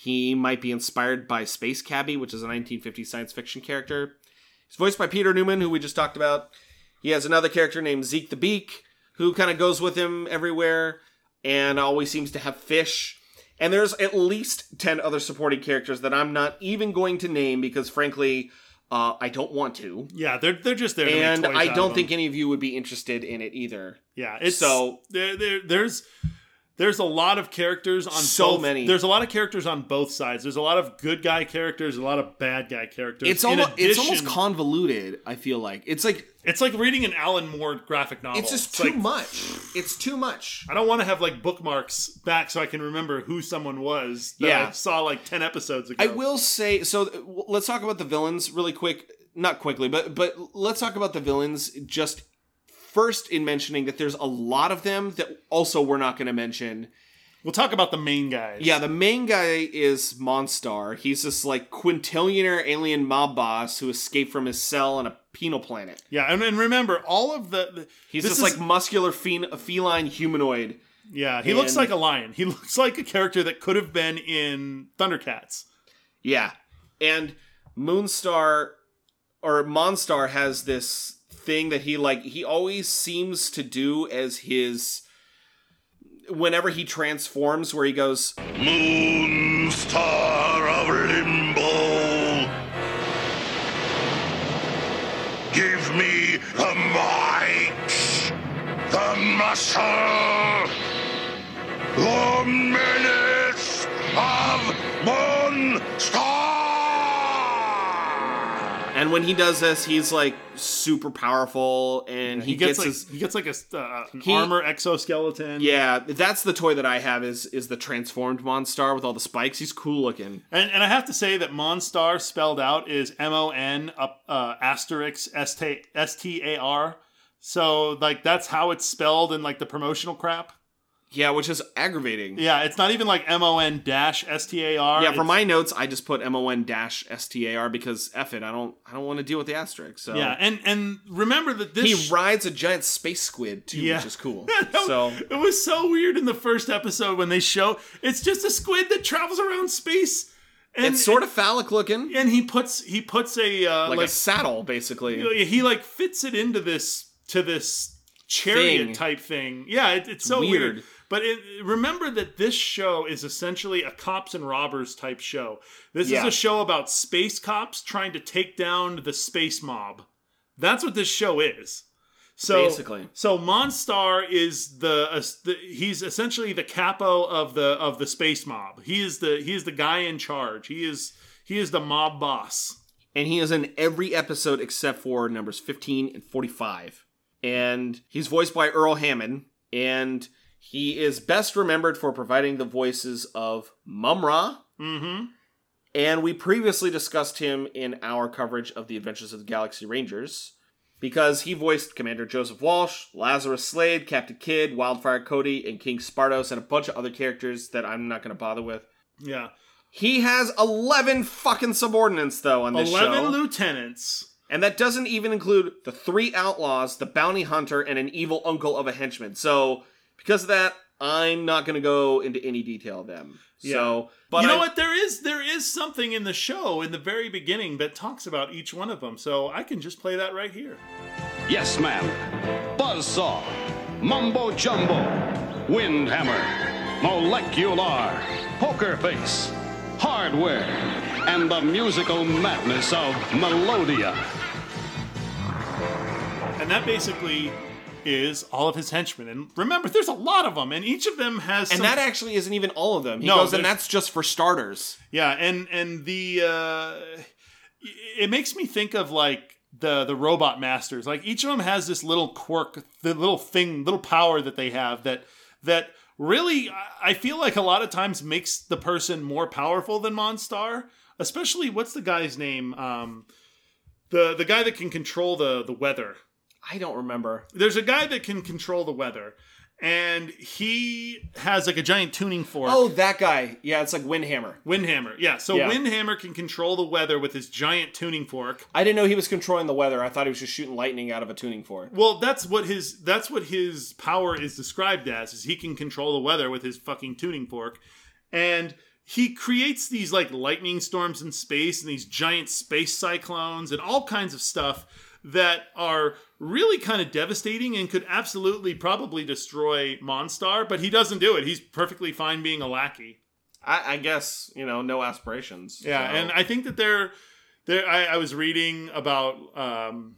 he might be inspired by Space Cabbie, which is a 1950 science fiction character. He's voiced by Peter Newman, who we just talked about. He has another character named Zeke the Beak, who kind of goes with him everywhere and always seems to have fish. And there's at least 10 other supporting characters that I'm not even going to name because, frankly, uh, I don't want to. Yeah, they're they're just there. To make And I don't think any of you would be interested in it either. Yeah, it's So- there, there there's there's a lot of characters on So both, many. There's a lot of characters on both sides. There's a lot of good guy characters, a lot of bad guy characters. It's almost it's almost convoluted. I feel like it's like It's like reading an Alan Moore graphic novel. it's just It's too like, much. It's too much. I don't want to have like bookmarks back so I can remember who someone was. That Yeah. I saw like ten episodes ago. I will say so. Uh, let's talk about the villains really quick. Not quickly, but but let's talk about the villains just first in mentioning that there's a lot of them that also we're not going to mention. We'll talk about the main guys. Yeah, the main guy is Monstar. He's this like quintillionaire alien mob boss who escaped from his cell on a penal planet. yeah, and, and remember all of the. the He's this this, is- like muscular feline humanoid. yeah, he looks like a lion. He looks like a character that could have been in Thundercats. Yeah. And Moonstar or Monstar has this thing that he like he always seems to do as his whenever he transforms where he goes Moon Star of Limbo. Give me the might, the muscle, the and when he does this he's like super powerful and he, He gets, like his he gets like a uh, He- armor exoskeleton. yeah, that's the toy that I have is is the transformed Monstar with all the spikes. He's cool looking. And, and I have to say that Monstar spelled out is M O N up uh, asterisk S T S T A R. So like that's how it's spelled in like the promotional crap. Yeah, which is aggravating. Yeah, it's not even like M O N dash S T A R. Yeah, for my notes, I just put M O N dash S T A R because F it, I don't I don't want to deal with the asterisk. So yeah, and and remember that this he rides a giant space squid too, Yeah. which is cool. So it was so weird in the first episode when they show it's just a squid that travels around space. And it's sort of phallic looking, and he puts he puts a uh, like, like a saddle, basically. he like fits it into this to this chariot Thing. type thing. Yeah, it, it's so weird. Weird. But it, remember that this show is essentially a cops and robbers type show. This Yeah. is a show about space cops trying to take down the space mob. That's what this show is. So Basically. so Monstar is the, uh, the he's essentially the capo of the of the space mob. He is the he is the guy in charge. He is he is the mob boss. and he is in every episode except for numbers 15 and 45. And he's voiced by Earl Hammond, and he is best remembered for providing the voices of Mumm-Ra. Mm-hmm. And we previously discussed him in our coverage of the Adventures of the Galaxy Rangers because he voiced Commander Joseph Walsh, Lazarus Slade, Captain Kidd, Wildfire Cody, and King Spartos, and a bunch of other characters that I'm not going to bother with. Yeah. He has 11 fucking subordinates, though, on this 11 show. lieutenants. And that doesn't even include the three outlaws, the bounty hunter, and an evil uncle of a henchman. So, because of that, I'm not going to go into any detail of them. So, but you know I- what? There is there is something in the show in the very beginning that talks about each one of them. So I can just play that right here. Yes, ma'am. Buzzsaw, Mumbo Jumbo, Windhammer, Molecular, Poker Face, Hardware, and the musical madness of Melodia. and that basically is all of his henchmen. And remember, there's a lot of them, and each of them has. And some- that actually isn't even all of them. He No, goes, and that's just for starters. Yeah, and and the uh, it makes me think of like the the robot masters. Like each of them has this little quirk, the little thing, little power that they have that that really I- I feel like a lot of times makes the person more powerful than Monstar. Especially what's the guy's name? Um, the the guy that can control the the weather. I don't remember. There's a guy that can control the weather, and he has like a giant tuning fork. Oh, that guy. Yeah, it's like Windhammer. Windhammer, yeah. So Yeah. Windhammer can control the weather with his giant tuning fork. I didn't know he was controlling the weather. I thought he was just shooting lightning out of a tuning fork. Well, that's what his that's what his power is described as. Is he can control the weather with his fucking tuning fork, and he creates these like lightning storms in space and these giant space cyclones and all kinds of stuff that are really kind of devastating and could absolutely probably destroy Monstar. But he doesn't do it. He's perfectly fine being a lackey. I, I guess you know, no aspirations. Yeah, so- and I think that they're there. I, I was reading about um,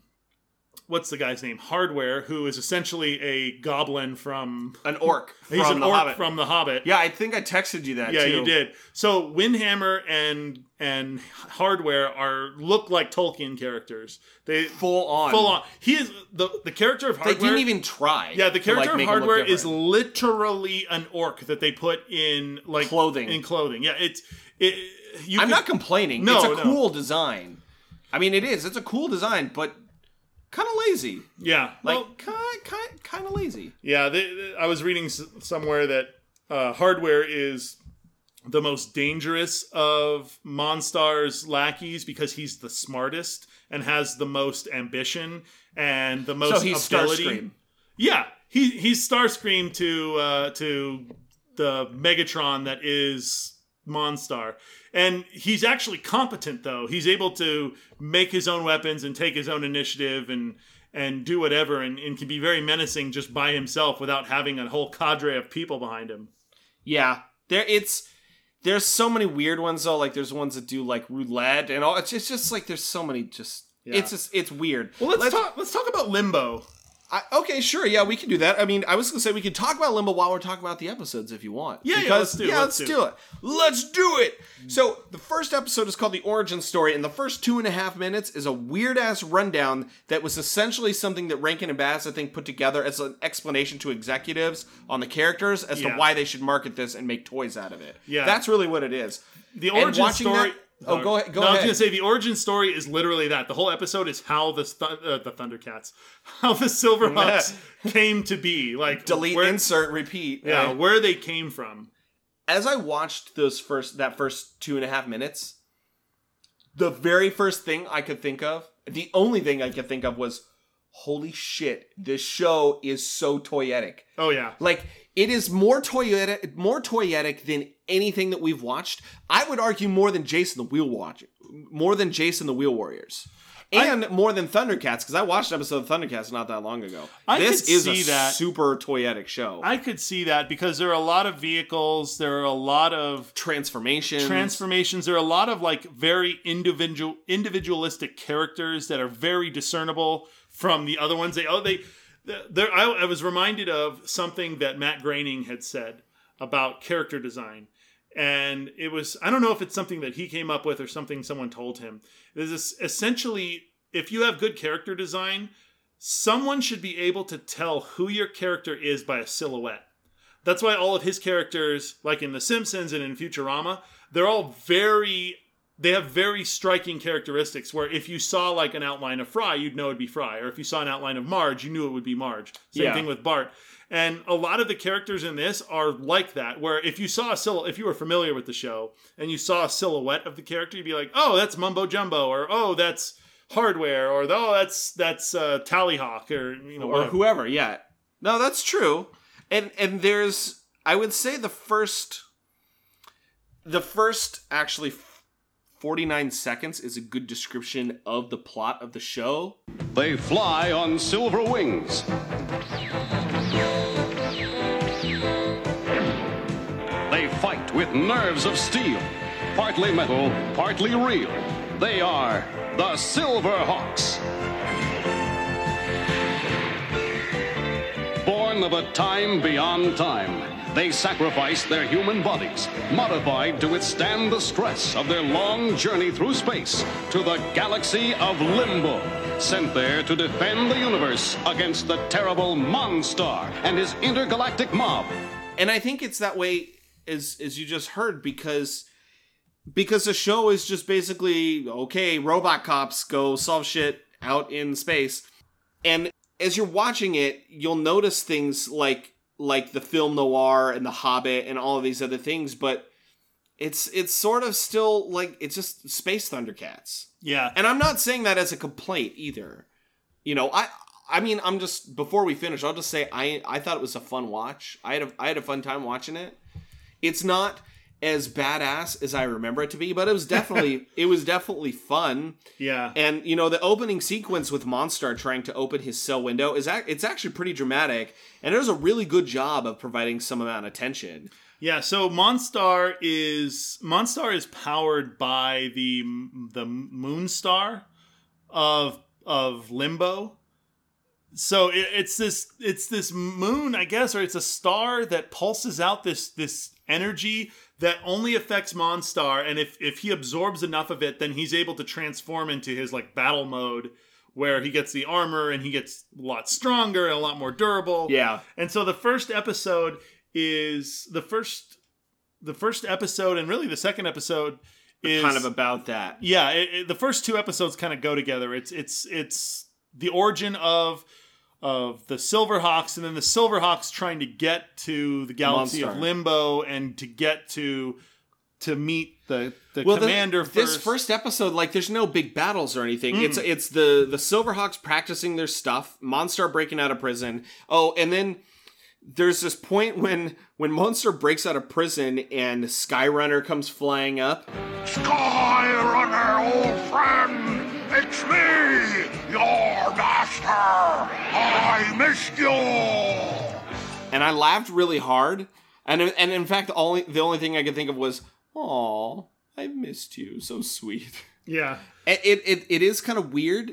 what's the guy's name? Hardware, who is essentially a goblin from. an orc He's from an the orc Hobbit. from the Hobbit. yeah, I think I texted you that. yeah, too. you did. So Windhammer and and Hardware are look like Tolkien characters. They Full on. full on. He is the the character of Hardware. They didn't even try. Yeah, the character like, of make him look hardware is literally an orc that they put in like Clothing. In clothing, yeah. It's it. You I'm could- not complaining. No, it's a no. cool design. I mean, it is. It's a cool design, but kind of lazy. Yeah, Like well, kind, kind, kind of lazy. Yeah, they, they- I was reading s- somewhere that uh, hardware is the most dangerous of Monstar's lackeys because he's the smartest and has the most ambition and the most so he's ability. Starscream. Yeah, he he's Starscream to uh, to the Megatron that is Monstar. And he's actually competent though. He's able to make his own weapons and take his own initiative and and do whatever and, and can be very menacing just by himself without having a whole cadre of people behind him. Yeah, there. It's there's so many weird ones though. Like there's ones that do like roulette and all. It's just, it's just like there's so many. Just it's just it's weird. Well, let's, talk let's talk about Limbo. I, okay, sure. Yeah, we can do that. I mean, I was gonna say we could talk about Limbo while we're talking about the episodes if you want. Yeah, yeah, let's do it, Yeah, let's let's do do it. Let's do it. So the first episode is called the origin story, and the first two and a half minutes is a weird ass rundown that was essentially something that Rankin and Bass I think put together as an explanation to executives on the characters as Yeah. to why they should market this and make toys out of it. Yeah. that's really what it is. The origin story. that- oh, go ahead. Go no, I was gonna say the origin story is literally that. The whole episode is how the th- uh, the Thundercats, how the Silverhawks came to be. Like Delete, where, insert, repeat. yeah, right? where they came from. as I watched those first that first two and a half minutes, the very first thing I could think of, the only thing I could think of was, "Holy shit! This show is so toyetic. Oh yeah, Like it is more toyetic, more toyetic than anything that we've watched. I would argue more than Jason the Wheel Watch, more than Jayce and the Wheeled Warriors." And more than Thundercats, because I watched an episode of Thundercats not that long ago. I this could is see a that. super toyetic show. I could see that because there are a lot of vehicles. There are a lot of Transformations. transformations. There are a lot of like very individual individualistic characters that are very discernible from the other ones. They oh they there. I, I was reminded of something that Matt Groening had said about character design. And it was, I don't know if it's something that he came up with or something someone told him. It is es- essentially, if you have good character design, someone should be able to tell who your character is by a silhouette. That's why all of his characters, like in The Simpsons and in Futurama, they're all very they have very striking characteristics where if you saw like an outline of Fry, you'd know it'd be Fry. Or if you saw an outline of Marge, you knew it would be Marge. Same Yeah. thing with Bart. And a lot of the characters in this are like that, where if you saw a sil- if you were familiar with the show and you saw a silhouette of the character, you'd be like, oh, that's Mumbo Jumbo, or oh, that's Hardware, or oh, that's that's uh, Tallyhawk, or you know, or whatever. whoever. Yeah, no, that's true. And and there's, I would say the first, the first actually. 49 seconds is a good description of the plot of the show. They fly on silver wings. They fight with nerves of steel, partly metal, partly real. They are the Silverhawks. Born of a time beyond time. They sacrificed their human bodies, modified to withstand the stress of their long journey through space, to the galaxy of Limbo, sent there to defend the universe against the terrible Monstar and his intergalactic mob. and I think it's that way as as you just heard because because the show is just basically okay, robot cops go solve shit out in space, and as you're watching it, you'll notice things like like the film noir and the Hobbit and all of these other things, but it's it's sort of still like it's just space Thundercats. Yeah. And I'm not saying that as a complaint either. You know, I I mean, I'm just before we finish, I'll just say I I thought it was a fun watch. I had a I had a fun time watching it. It's not as badass as I remember it to be, but it was definitely it was definitely fun. Yeah. And you know, the opening sequence with Monstar trying to open his cell window is ac- it's actually pretty dramatic, and it does a really good job of providing some amount of tension. Yeah, so Monstar is Monstar is powered by the the Moonstar of of Limbo. So it, it's this it's this moon, I guess, or it's a star that pulses out this this energy that only affects Monstar, and if if he absorbs enough of it, then he's able to transform into his like battle mode, where he gets the armor and he gets a lot stronger and a lot more durable. Yeah. And so the first episode is the first the first episode and really the second episode is kind of about that. yeah it, it- the first two episodes kind of go together it's it's it's the origin of of the silverhawks and then the silverhawks trying to get to the galaxy of limbo and to get to to meet the the well, the- commander this first. first episode, like, there's no big battles or anything. Mm. It's it's the the Silverhawks practicing their stuff, Monstar breaking out of prison. Oh, and then there's this point when when Monstar breaks out of prison and Skyrunner comes flying up. Skyrunner, old friend! It's me, your master! I missed you! and I laughed really hard. And and in fact, the only the only thing I could think of was, "Aw, I missed you. So sweet." yeah It it, it, it is kind of weird,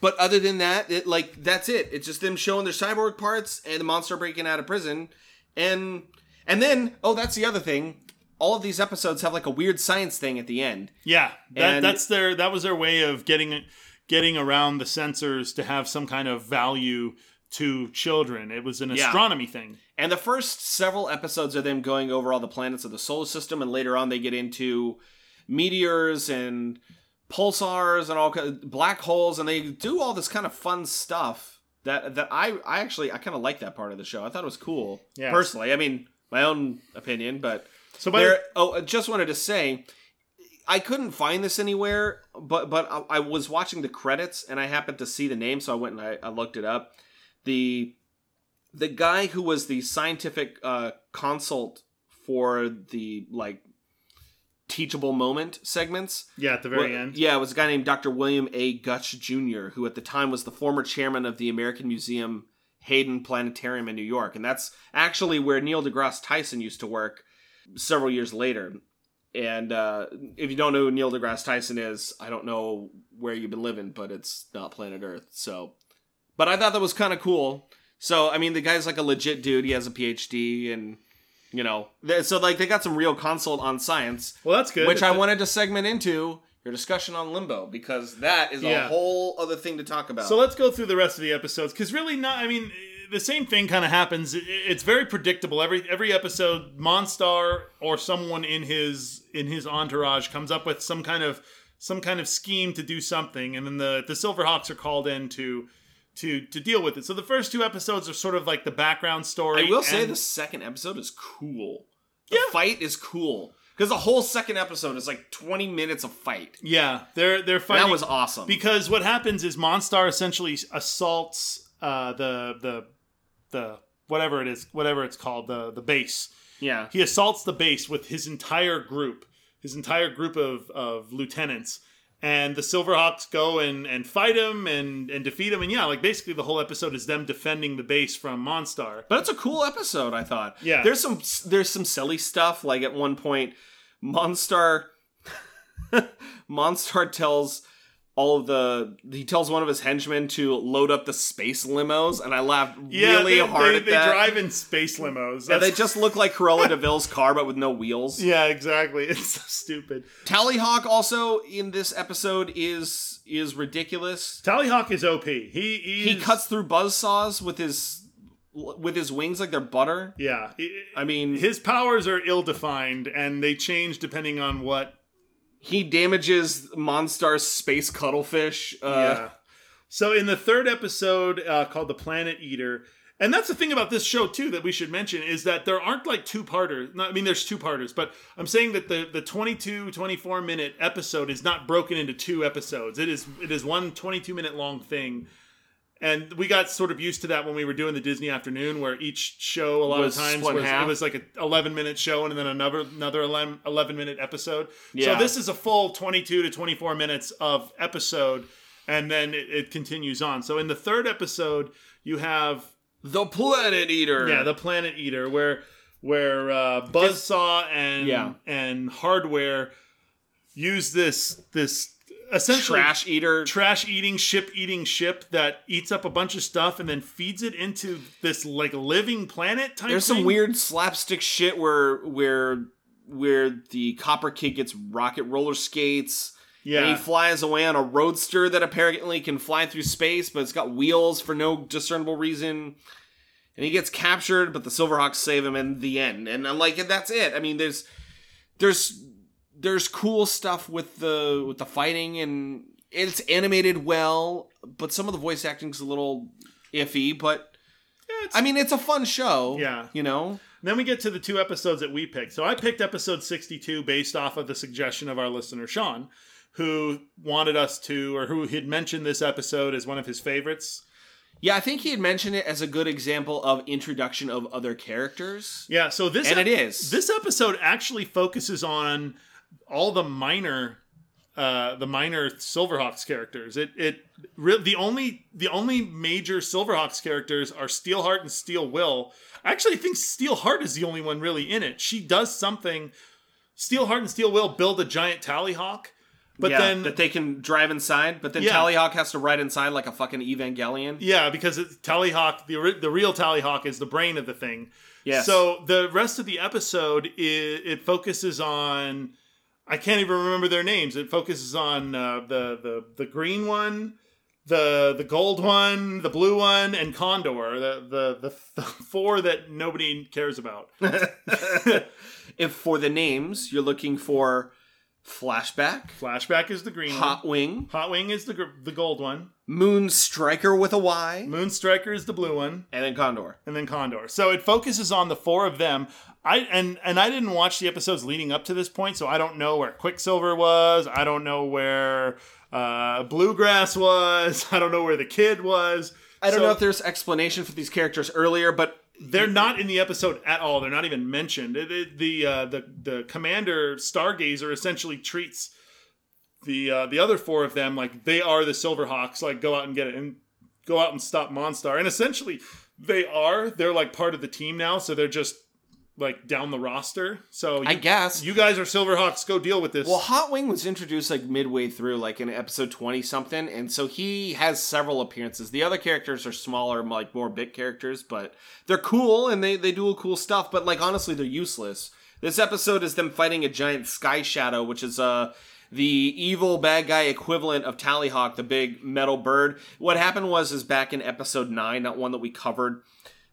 but other than that, it like that's it. It's just them showing their cyborg parts and the Monstar breaking out of prison, and and then oh, that's the other thing. All of these episodes have like a weird science thing at the end. Yeah, that, And- that's their that was their way of getting getting around the censors to have some kind of value to children. It was an Yeah. astronomy thing. And the first several episodes are them going over all the planets of the solar system, and later on they get into meteors and pulsars and all black holes, and they do all this kind of fun stuff that that I I actually I kind of like that part of the show. I thought it was cool. Yeah. personally, I mean my own opinion, but So by there. Oh, I just wanted to say. I couldn't find this anywhere, but but I, I was watching the credits and I happened to see the name, so I went and I, I looked it up. The the guy who was the scientific uh, consult for the like teachable moment segments. yeah, at the very Well, end. Yeah, it was a guy named Dr. William A. Gutsch Jr., who at the time was the former chairman of the American Museum Hayden Planetarium in New York. And that's actually where Neil deGrasse Tyson used to work several years later. And uh, if you don't know who Neil deGrasse Tyson is, I don't know where you've been living, but it's not planet Earth. So, but I thought that was kind of cool. So, I mean, the guy's like a legit dude. He has a PhD, and you know, so like they got some real consult on science. Well, that's good. Which I wanted to segment into your discussion on limbo because that is Yeah. a whole other thing to talk about. So let's go through the rest of the episodes because really, not. I mean, the same thing kind of happens. It's very predictable. Every every episode, Monstar or someone in his in his entourage comes up with some kind of some kind of scheme to do something, and then the the Silverhawks are called in to to to deal with it. So the first two episodes are sort of like the background story. I will say the second episode is cool. The fight is cool because the whole second episode is like 20 minutes of fight. Yeah, they're they're fighting. That was awesome. because what happens is Monstar essentially assaults uh, the the the whatever it is, whatever it's called, the the base. yeah. He assaults the base with his entire group, his entire group of, of lieutenants. And the Silverhawks go and, and fight him and, and defeat him. And yeah, like basically the whole episode is them defending the base from Monstar. But it's a cool episode, I thought. Yeah. There's some there's some silly stuff. Like at one point, Monstar Monstar tells all of the he tells one of his henchmen to load up the space limos, and I laughed Yeah, really they, hard they, at they that. drive in space limos. and they just look like Cruella de Vil's car, but with no wheels. yeah, exactly. It's so stupid. Tallyhawk also in this episode is is ridiculous. Tallyhawk is OP. He He he's- cuts through buzzsaws with his with his wings like they're butter. Yeah, I mean, his powers are ill defined, and they change depending on what. He damages Monstar's space cuttlefish. Uh, yeah. So in the third episode uh, called "The Planet Eater," and that's the thing about this show too that we should mention is that there aren't like two parters. I mean, there's two parters, but I'm saying that the the 22, 24 minute episode is not broken into two episodes. It is it is one 22 minute long thing. And we got sort of used to that when we were doing the Disney afternoon, where each show a lot Was of times was, half. it was like an 11 minute show and then another another 11, 11 minute episode. Yeah. So this is a full 22 to 24 minutes of episode, and then it, it continues on. So in the third episode, you have The Planet Eater. yeah the Planet Eater, where where uh, Buzzsaw and Yeah. and Hardware use this this essentially Trash Eater. trash eating ship eating ship that eats up a bunch of stuff and then feeds it into this like living planet type There's some weird slapstick shit where where where the Copper Kid gets rocket roller skates. And yeah he flies away on a roadster that apparently can fly through space, but it's got wheels for no discernible reason. And he gets captured, but the Silverhawks save him in the end. And I'm like, that's it. I mean, there's there's there's cool stuff with the with the fighting and it's animated well, but some of the voice acting's a little iffy, but it's- I mean it's a fun show. Yeah. You know? Then we get to the two episodes that we picked. So I picked episode 62 based off of the suggestion of our listener, Sean, who wanted us to, or who had mentioned this episode as one of his favorites. Yeah, I think he had mentioned it as a good example of introduction of other characters. Yeah, so this And it is. This episode actually focuses on all the minor uh the minor Silverhawks characters. It it re- the only the only major Silverhawks characters are Steelheart and Steel Will. I actually think Steelheart is the only one really in it. She does something Steelheart and Steel Will build a giant Tallyhawk, but yeah, then that they can drive inside, but then Yeah. Tallyhawk has to ride inside like a fucking Evangelion. Yeah, because it's Tallyhawk, the the real Tallyhawk is the brain of the thing. Yeah. So the rest of the episode is it focuses on I can't even remember their names. It focuses on uh, the the the green one, the the gold one, the blue one, and Condor. The the the, the four that nobody cares about. if for the names you're looking for Flashback, Flashback is the green Hot one. Wing, Hot Wing is the gr- the gold one. Moon Striker with a Y, Moonstriker is the blue one. and then Condor. and then Condor. So it focuses on the four of them. I and and I didn't watch the episodes leading up to this point, so I don't know where Quicksilver was. I don't know where uh, Bluegrass was. I don't know where the kid was. I don't So know if there's explanation for these characters earlier, but they're not in the episode at all. They're not even mentioned. It- the uh, the the commander Stargazer essentially treats the uh, the other four of them like they are the Silverhawks. Like go out and get it and go out and stop Monstar. And essentially they are. They're like part of the team now. So they're just like down the roster. So you, I guess. you guys are Silverhawks. Go deal with this. Well, Hot Wing was introduced like midway through, like in episode 20 something, and so he has several appearances. The other characters are smaller, like more bit characters, but they're cool and they, they do cool stuff, but like honestly, they're useless. This episode is them fighting a giant Sky Shadow, which is uh, the evil bad guy equivalent of Tallyhawk, the big metal bird. What happened was, is back in episode 9, not one that we covered,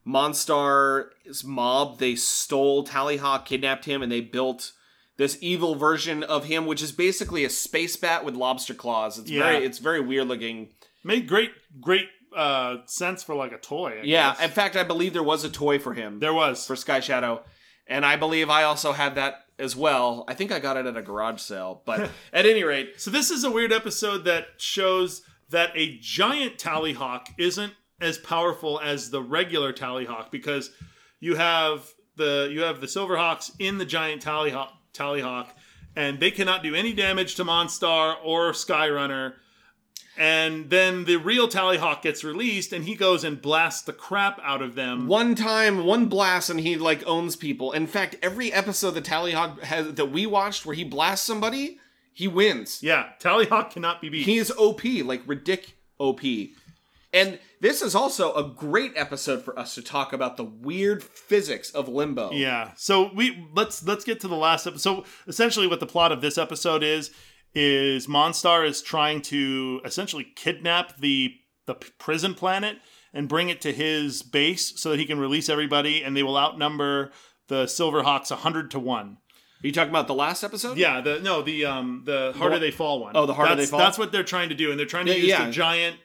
Monstar's mob, they stole Tallyhawk, kidnapped him, and they built this evil version of him, which is basically a space bat with lobster claws. It's Yeah. very it's very weird looking. made great great uh, sense for like a toy. I Yeah, guess. in fact, I believe there was a toy for him there was. for Sky Shadow, and I believe I also had that as well. I think I got it at a garage sale, but at any rate, So this is a weird episode that shows that a giant tallyhawk isn't as powerful as the regular tallyhawk because you have the you have the silverhawks in the giant tallyhawk tallyhawk and they cannot do any damage to Monstar or Skyrunner. And then the real Tallyhawk gets released, and he goes and blasts the crap out of them. one time, one blast, and he like owns people. In fact, every episode that Tallyhawk has that we watched where he blasts somebody, He wins. Yeah, Tallyhawk cannot be beat. He is OP, like ridic OP. And this is also a great episode for us to talk about the weird physics of limbo. Yeah. So we let's let's get to the last episode. So essentially, what the plot of this episode is is Monstar is trying to essentially kidnap the the prison planet and bring it to his base so that he can release everybody, and they will outnumber the Silverhawks hundred to one. Are you talking about the last episode? Yeah. The no the um the harder one- they fall one. Oh, the harder That's- they fall? That's what they're trying to do, and they're trying to Yeah, use yeah. the giant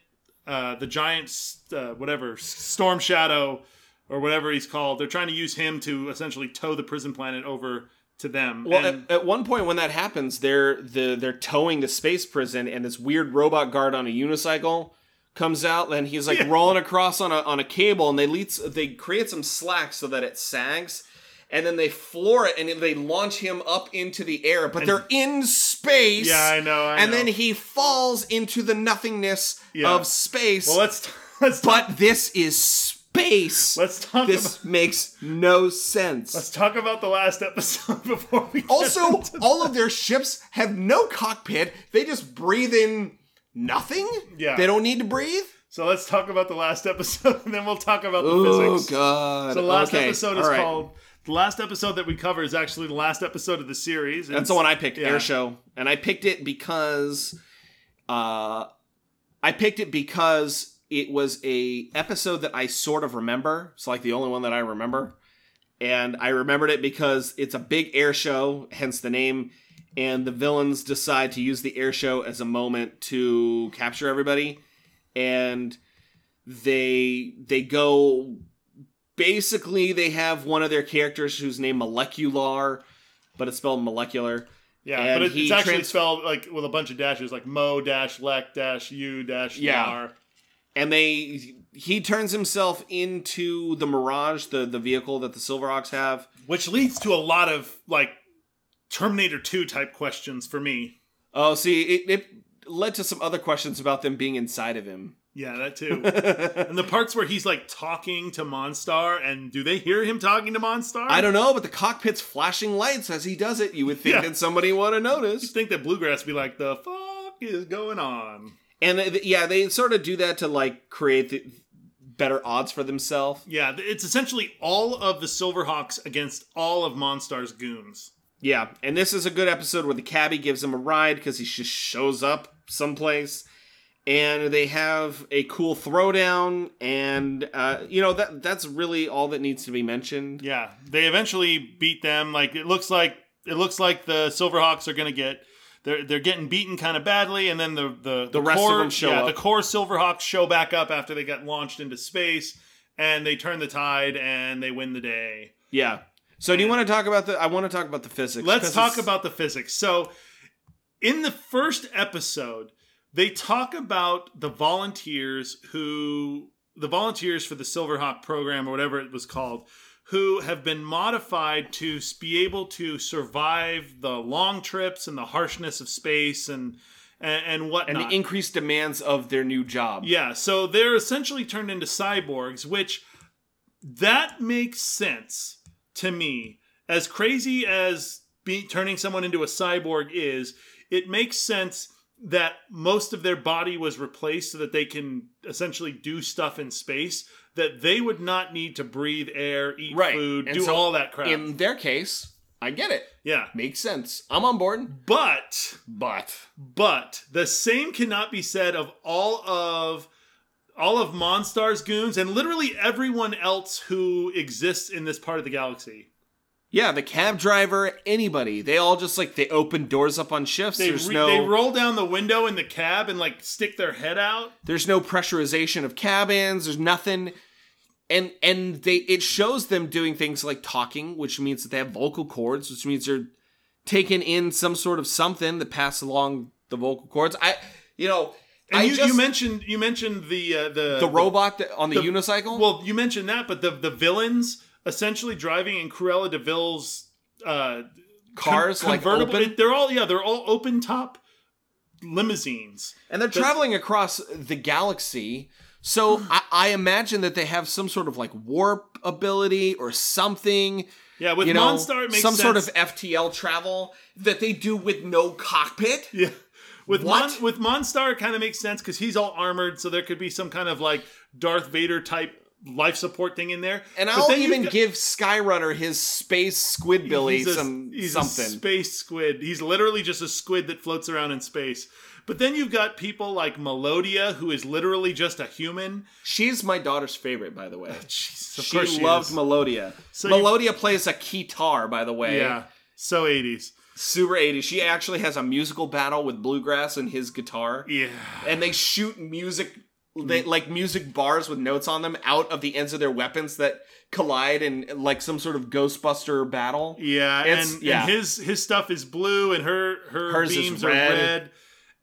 uh the giant uh, whatever Storm Shadow or whatever he's called. They're trying to use him to essentially tow the prison planet over to them. Well, and, at, at one point when that happens, they're the they're towing the space prison, and this weird robot guard on a unicycle comes out, and he's like rolling across on a on a cable, and they leads they create some slack so that it sags, and then they floor it, and they launch him up into the air, but they're in space. Yeah, I know, I and know. then he falls into the nothingness Yeah. of space. well, let's let's talk, but this is space. let's talk this about, makes no sense. let's talk about the last episode before we get Also, all of their ships have no cockpit. They just breathe in nothing. Yeah. They don't need to breathe. So let's talk about the last episode, and then we'll talk about the Oh physics. Oh God! So the last Okay, episode is right. called. The last episode that we cover is actually the last episode of the series. That's the one I picked, Yeah. Air Show, and I picked it because, uh, I picked it because it was a episode that I sort of remember. It's like the only one that I remember, and I remembered it because it's a big air show, hence the name. And the villains decide to use the air show as a moment to capture everybody, and they they go. Basically, they have one of their characters who's named Molecular, but it's spelled molecular. Yeah, And but it, it's actually trans- spelled like with a bunch of dashes, like Mo dash Lek dash U dash Yeah. Lar. and they he turns himself into the Mirage, the the vehicle that the Silverhawks have. which leads to a lot of like Terminator Two type questions for me. Oh, see, it, it led to some other questions about them being inside of him. Yeah, that too. and the parts where he's like talking to Monstar, and do they hear him talking to Monstar? I don't know, but the cockpit's flashing lights as he does it. You would think Yeah. that somebody would have noticed. just think that Bluegrass would be like, the fuck is going on? And uh, yeah, they sort of do that to like create the better odds for themselves. Yeah, it's essentially all of the Silverhawks against all of Monstar's goons. Yeah, and this is a good episode where the cabbie gives him a ride because he just shows up someplace, and they have a cool throwdown, and uh, you know that that's really all that needs to be mentioned. Yeah, they eventually beat them. Like it looks like it looks like the Silverhawks are going to get they're they're getting beaten kind of badly, and then the the, The rest of core, them show yeah, up. The core Silverhawks show back up after they got launched into space, and they turn the tide and they win the day. Yeah. So do you want to talk about the? I want to talk about the physics. let's talk about the physics. So, in the first episode, they talk about the volunteers who, the volunteers for the Silverhawk program or whatever it was called, who have been modified to be able to survive the long trips and the harshness of space and and, and and the increased demands of their new job. Yeah, so they're essentially turned into cyborgs, which that makes sense to me. As crazy as be, turning someone into a cyborg is, it makes sense that most of their body was replaced so that they can essentially do stuff in space that they would not need to breathe air, eat Right. food, And do so all that crap. In their case, I get it. yeah. Makes sense. I'm on board. But But But the same cannot be said of all of all of Monstar's goons and literally everyone else who exists in this part of the galaxy. Yeah, the cab driver, anybody, they all just like they open doors up on shifts. They, there's re- no they roll down the window in the cab and like stick their head out. there's no pressurization of cabins. There's nothing. And and they it shows them doing things like talking, which means that they have vocal cords, which means they're taking in some sort of something that passes along the vocal cords. I you know And I you, just you mentioned you mentioned the uh, the the robot that, on the, the- unicycle. Well, you mentioned that, but the the villains essentially driving in Cruella de Vil's uh, cars con- like convertible. open. They're all yeah, they're all open top limousines. And they're traveling across the galaxy. So I, I imagine that they have some sort of like warp ability or something Yeah, with you know, Monstar, it makes some sort of. FTL travel that they do with no cockpit. Yeah. With Mon, with Monstar, it kind of makes sense because he's all armored, so there could be some kind of like Darth Vader type life support thing in there. And But I'll even got- give Skyrunner his space squidbilly he's a, some he's something. a space squid. He's literally just a squid that floats around in space. But then you've got people like Melodia, who is literally just a human. She's my daughter's favorite, by the way. Jesus, she course she loved is. Melodia. So you- Melodia plays a guitar, by the way. Yeah, so eighties. Super 80s. She actually has a musical battle with Bluegrass and his guitar. Yeah, And they shoot music, Mm-hmm. they, like music bars with notes on them out of the ends of their weapons that collide in like some sort of Ghostbuster battle. yeah, It's- and, yeah. and his his stuff is blue, and her her Hers beams red. are red.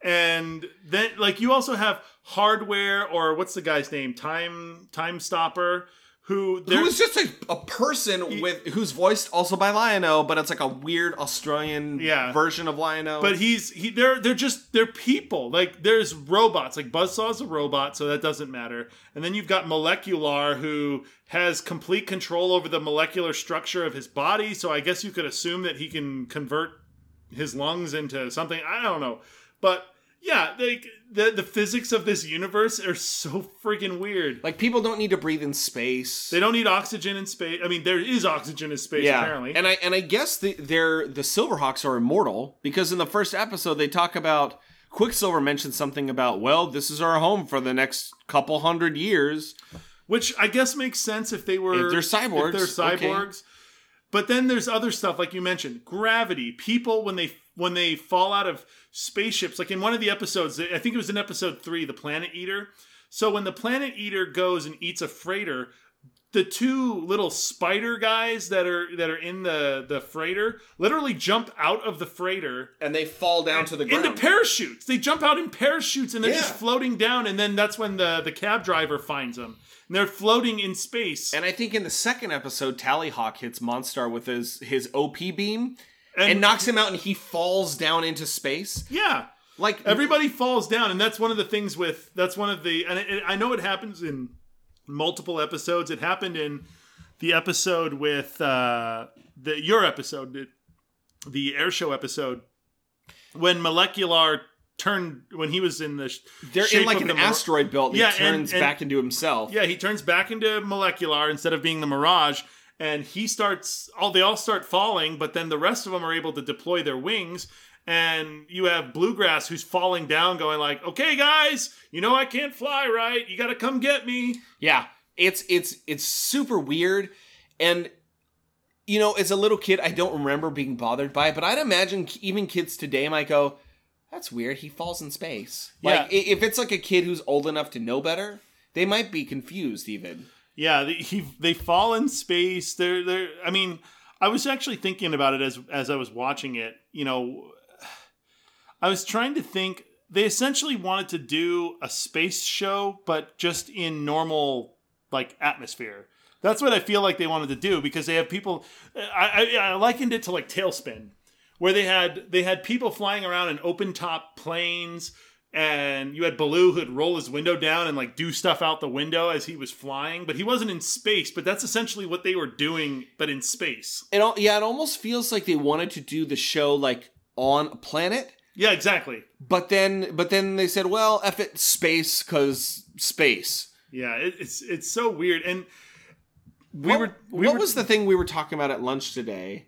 And then like you also have hardware or what's the guy's name? Time Time Stopper, who Who is just a, a person with who's voiced also by Lion-O, but it's like a weird Australian Yeah. version of Lion-O. But he's he they're they're just they're people. Like there's robots. Like Buzzsaw's a robot, so that doesn't matter. And then you've got Molecular who has complete control over the molecular structure of his body, so I guess you could assume that he can convert his lungs into something. I don't know. But yeah, like the the physics of this universe are so freaking weird. like people don't need to breathe in space. They don't need oxygen in space. I mean, there is oxygen in space apparently. And I and I guess the they're the Silverhawks are immortal because in the first episode they talk about Quicksilver mentioned something about well this is our home for the next couple hundred years. Which I guess makes sense if they were If they're cyborgs, If they're okay. cyborgs. But then there's other stuff like you mentioned, gravity. People when they when they fall out of spaceships, like in one of the episodes, I think it was in episode three, the Planet Eater. So when the Planet Eater goes and eats a freighter, the two little spider guys that are that are in the the freighter literally jump out of the freighter And they fall down to the ground. into parachutes. They jump out in parachutes and they're just floating down. And then that's when the the cab driver finds them. And they're floating in space. and I think in the second episode, Tallyhawk hits Monstar with his his OP beam and, And- knocks him out, and he falls down into space. yeah, Like everybody falls down, and that's one of the things with that's one of the and it, I know it happens in multiple episodes. It happened in the episode with uh, the your episode, it- the air show episode, when Molecular turned when he was in the sh- they're in like an the Mir- asteroid belt. And Yeah, he and- turns and- back into himself. Yeah, he turns back into molecular instead of being the Mirage, and he starts. All they all start falling, but then the rest of them are able to deploy their wings. And you have Bluegrass who's falling down, going like, "Okay, guys, you know I can't fly, right? You got to come get me." Yeah, it's it's it's super weird, and you know, as a little kid, I don't remember being bothered by it, but I'd imagine even kids today might go, "That's weird. He falls in space." Like Yeah. i- if it's like a kid who's old enough to know better, they might be confused even. Yeah, he they fall in space. They're they're. I mean, I was actually thinking about it as as I was watching it. You know, I was trying to think. They essentially wanted to do a space show, but just in normal like atmosphere. That's what I feel like they wanted to do because they have people. I, I, I likened it to like TaleSpin, where they had they had people flying around in open top planes, and you had Baloo who'd roll his window down and like do stuff out the window as he was flying, but he wasn't in space. But that's essentially what they were doing, but in space. And al- yeah, it almost feels like they wanted to do the show like on a planet, Yeah, exactly. but then but then they said, "Well, F it space cuz space." Yeah, it, it's it's so weird, and we what, were we what were, was the thing we were talking about at lunch today?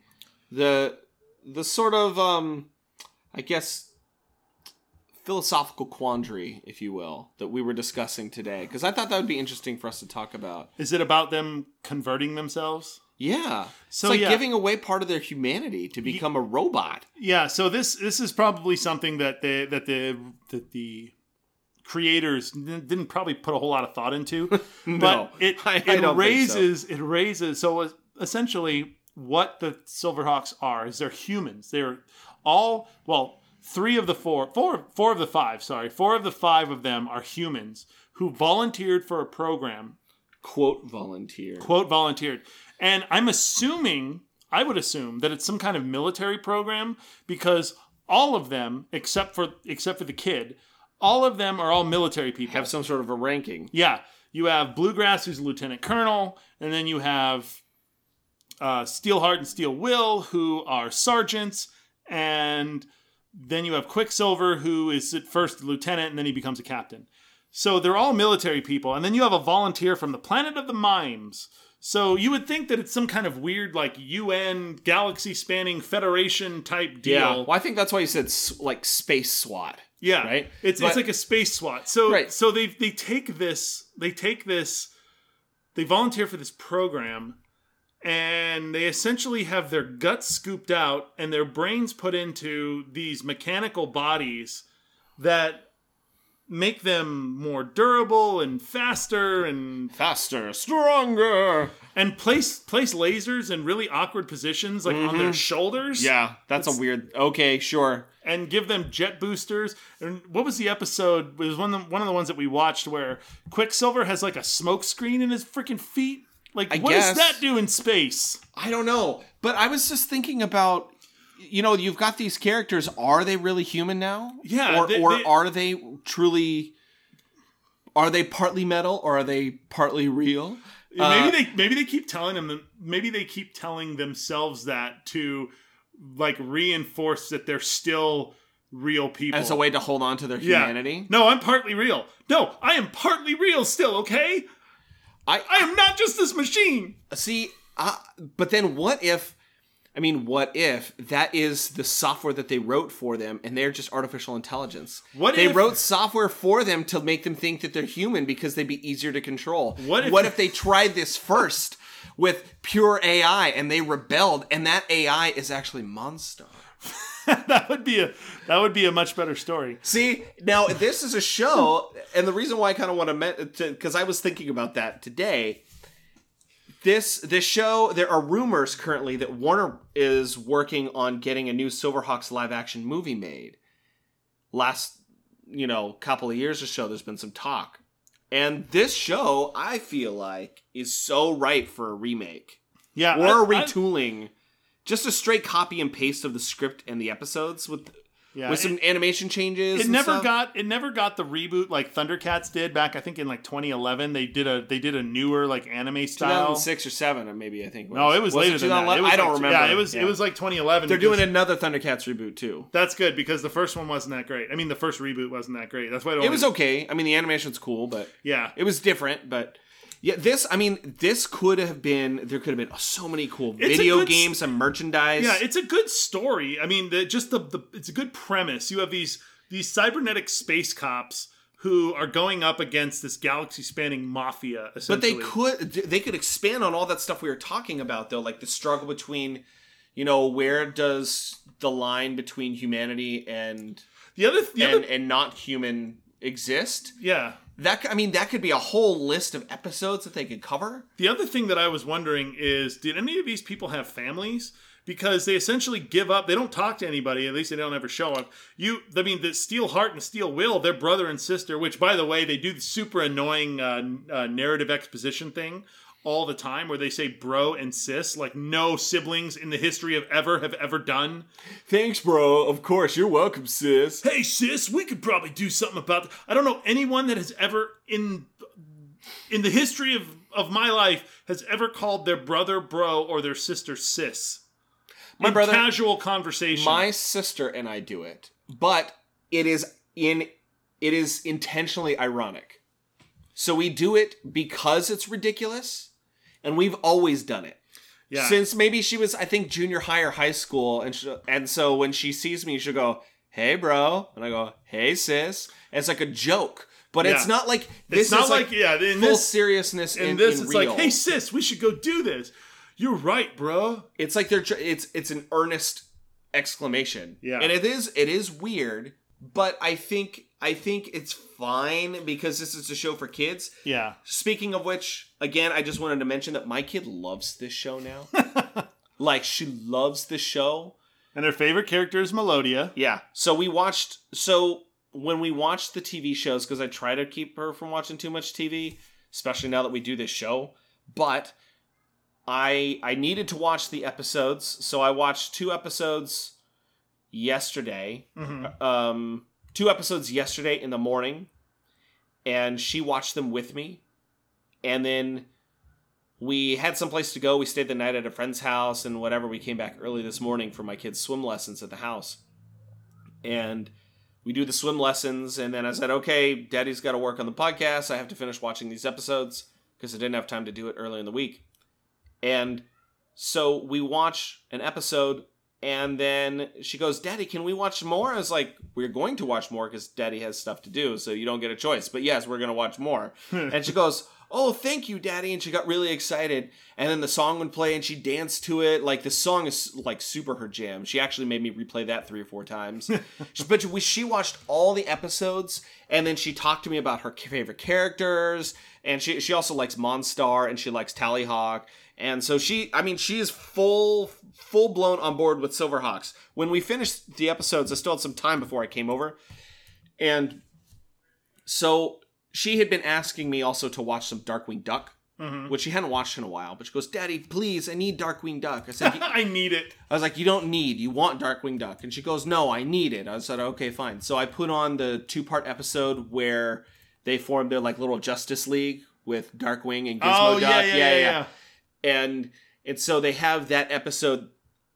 The the sort of um I guess philosophical quandary, if you will, that we were discussing today because I thought that would be interesting for us to talk about. Is it about them converting themselves? Yeah. So, it's like yeah. giving away part of their humanity to become a robot. Yeah, so this this is probably something that the that the that the creators didn't probably put a whole lot of thought into, No, but it I- I it think so. raises it raises so uh, essentially what the Silverhawks are is they're humans. They're all well three of the four four four of the five sorry four of the five of them are humans who volunteered for a program Quote volunteer. quote volunteered and i'm assuming i would assume that it's some kind of military program because all of them except for except for the kid all of them are all military people Have some sort of a ranking. yeah you have bluegrass who's a lieutenant colonel and then you have uh, Steelheart and Steel Will, who are sergeants, and then you have Quicksilver, who is at first a lieutenant, and then he becomes a captain. So they're all military people, and then you have a volunteer from the planet of the mimes. So you would think that it's some kind of weird, like UN galaxy-spanning Federation type deal. Yeah. Well, I think that's why you said like space SWAT. Yeah, Right? It's But- it's like a space SWAT. So Right. so they they take this they take this they volunteer for this program and they essentially have their guts scooped out and their brains put into these mechanical bodies that make them more durable and faster and Faster, stronger. and place place lasers in really awkward positions like on their shoulders Mm-hmm. Yeah, that's a weird. Okay, sure. and give them jet boosters. And what was the episode? It was one of the, one of the ones that we watched where Quicksilver has like a smoke screen in his freaking feet. Like, I what does that do in space? I don't know, but I was just thinking about. You know, you've got these characters. Are they really human now? Yeah, Or, they- or they- are they truly? Are they partly metal or are they partly real? maybe Uh, they maybe they keep telling them. Maybe they keep telling themselves that to like reinforce that they're still real people as a way to hold on to their Yeah. humanity. No, I'm partly real. No, I am partly real still. Okay, I, I am not just this machine. See, uh, but then what if? I mean, what if that is the software that they wrote for them, and they're just artificial intelligence? What they if- wrote software for them to make them think that they're human because they'd be easier to control? What if- what if they tried this first with pure AI and they rebelled, and that AI is actually Monstar? that would be a that would be a much better story. See, now this is a show, and the reason why I kind of want to, because I was thinking about that today. This this show, there are rumors currently that Warner is working on getting a new Silverhawks live action movie made. Last, you know, couple of years or so, there's been some talk, and this show, I feel like, is so ripe for a remake Yeah, or I- a I- retooling. Just a straight copy and paste of the script and the episodes with yeah, with some it- animation changes. it never stuff. got it never got the reboot like Thundercats did back I think in like 2011 they did a they did a newer like anime style Six or seven, or maybe I think. no it was, later than that It was I don't like- remember. yeah it was it was like 2011 They're doing another Thundercats reboot too. that's good because the first one wasn't that great I mean the first reboot wasn't that great that's why It was okay. I mean, the animation's cool, but yeah it was different. But yeah, this. I mean, this could have been. There could have been so many cool It's video games and merchandise. yeah it's a good story I mean the, just the, the it's a good premise you have these these cybernetic space cops who are going up against this galaxy spanning mafia but they could. They could expand on all that stuff we were talking about, though, like the struggle between, you know, where does the line between humanity and the other the and other and not human exist? yeah That I mean, that could be a whole list of episodes that they could cover. The other thing that I was wondering is did any of these people have families? Because they essentially give up. They don't talk to anybody. At least they don't ever show up. You, I mean, the Steel Heart and Steel Will, they're brother and sister. Which, by the way, they do the super annoying uh, uh, narrative exposition thing all the time, where they say bro and sis, like no siblings in the history of ever have ever done. Thanks, bro. Of course, you're welcome, sis. Hey sis, we could probably do something about. Th-. I don't know anyone that has ever in in the history of of my life has ever called their brother bro or their sister sis. My In brother- casual conversation. My sister and I do it, but it is in it is intentionally ironic. So we do it because it's ridiculous, and we've always done it. yeah. Since maybe she was, I think, junior high or high school, and she, and so when she sees me, she'll go, "Hey, bro," and I go, "Hey, sis." And it's like a joke, but it's not like this it's not is like, yeah. In full this, seriousness. in in, this, in it's real. like, hey sis, we should go do this. You're right, bro. it's like they're it's it's an earnest exclamation Yeah. and it is it is weird but i think i think it's fine because this is a show for kids. Yeah. speaking of which again i just wanted to mention that my kid loves this show now. Like she loves the show. And her favorite character is Melodia. yeah. So we watched so when we watched the tv shows because i try to keep her from watching too much tv especially now that we do this show but i i needed to watch the episodes so i watched two episodes yesterday. Um two episodes yesterday in the morning and she watched them with me and then we had some place to go. We stayed the night at a friend's house and whatever. We came back early this morning for my kids' swim lessons at the house. And we do the swim lessons. And then I said, okay, daddy's got to work on the podcast. I have to finish watching these episodes because I didn't have time to do it earlier in the week. And so we watch an episode. And then she goes, Daddy, can we watch more? I was like, We're going to watch more because Daddy has stuff to do, so you don't get a choice. But yes, we're going to watch more. and she goes, Oh, thank you, Daddy. And she got really excited. And then the song would play and she danced to it. Like the song is like super her jam. She actually made me replay that three or four times. but we, she watched all the episodes and then she talked to me about her favorite characters. And she, she also likes Monstar and she likes Tallyhawk. And so she, I mean, she is full, full blown on board with Silverhawks. When we finished the episodes, I still had some time before I came over. And so she had been asking me also to watch some Darkwing Duck, Mhm. which she hadn't watched in a while. But she goes, "Daddy, please, I need Darkwing Duck." I said, I need it. I was like, "You don't need. You want Darkwing Duck." And she goes, "No, I need it." I said, "Okay, fine." So I put on the two part episode where they formed their like little Justice League with Darkwing and Gizmo Oh, Duck. yeah, yeah, yeah, yeah. And and so they have that episode.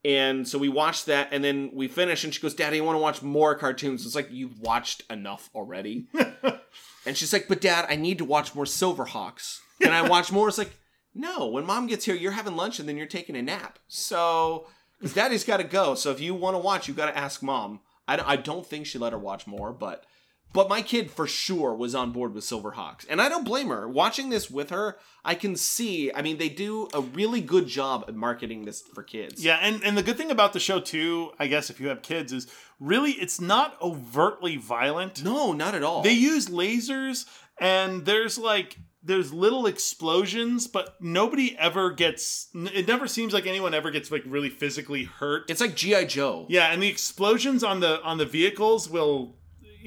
And so we watched that, and then we finish, and she goes, "Daddy, I want to watch more cartoons." It's like you've watched enough already. and she's like, "But Dad, I need to watch more Silverhawks." and I watch more? It's like, no. When Mom gets here, you're having lunch, and then you're taking a nap. So, because Daddy's got to go. So if you want to watch, you've got to ask Mom. I don't, I don't think she let her watch more, but but my kid for sure was on board with Silverhawks, and I don't blame her. Watching this with her, I can see. I mean, they do a really good job at marketing this for kids. Yeah, and, and the good thing about the show too, I guess if you have kids, is really it's not overtly violent. No, not at all. They use lasers and there's like there's little explosions, but nobody ever gets it never seems like anyone ever gets like really physically hurt. It's like G.I. Joe. Yeah, and the explosions on the on the vehicles will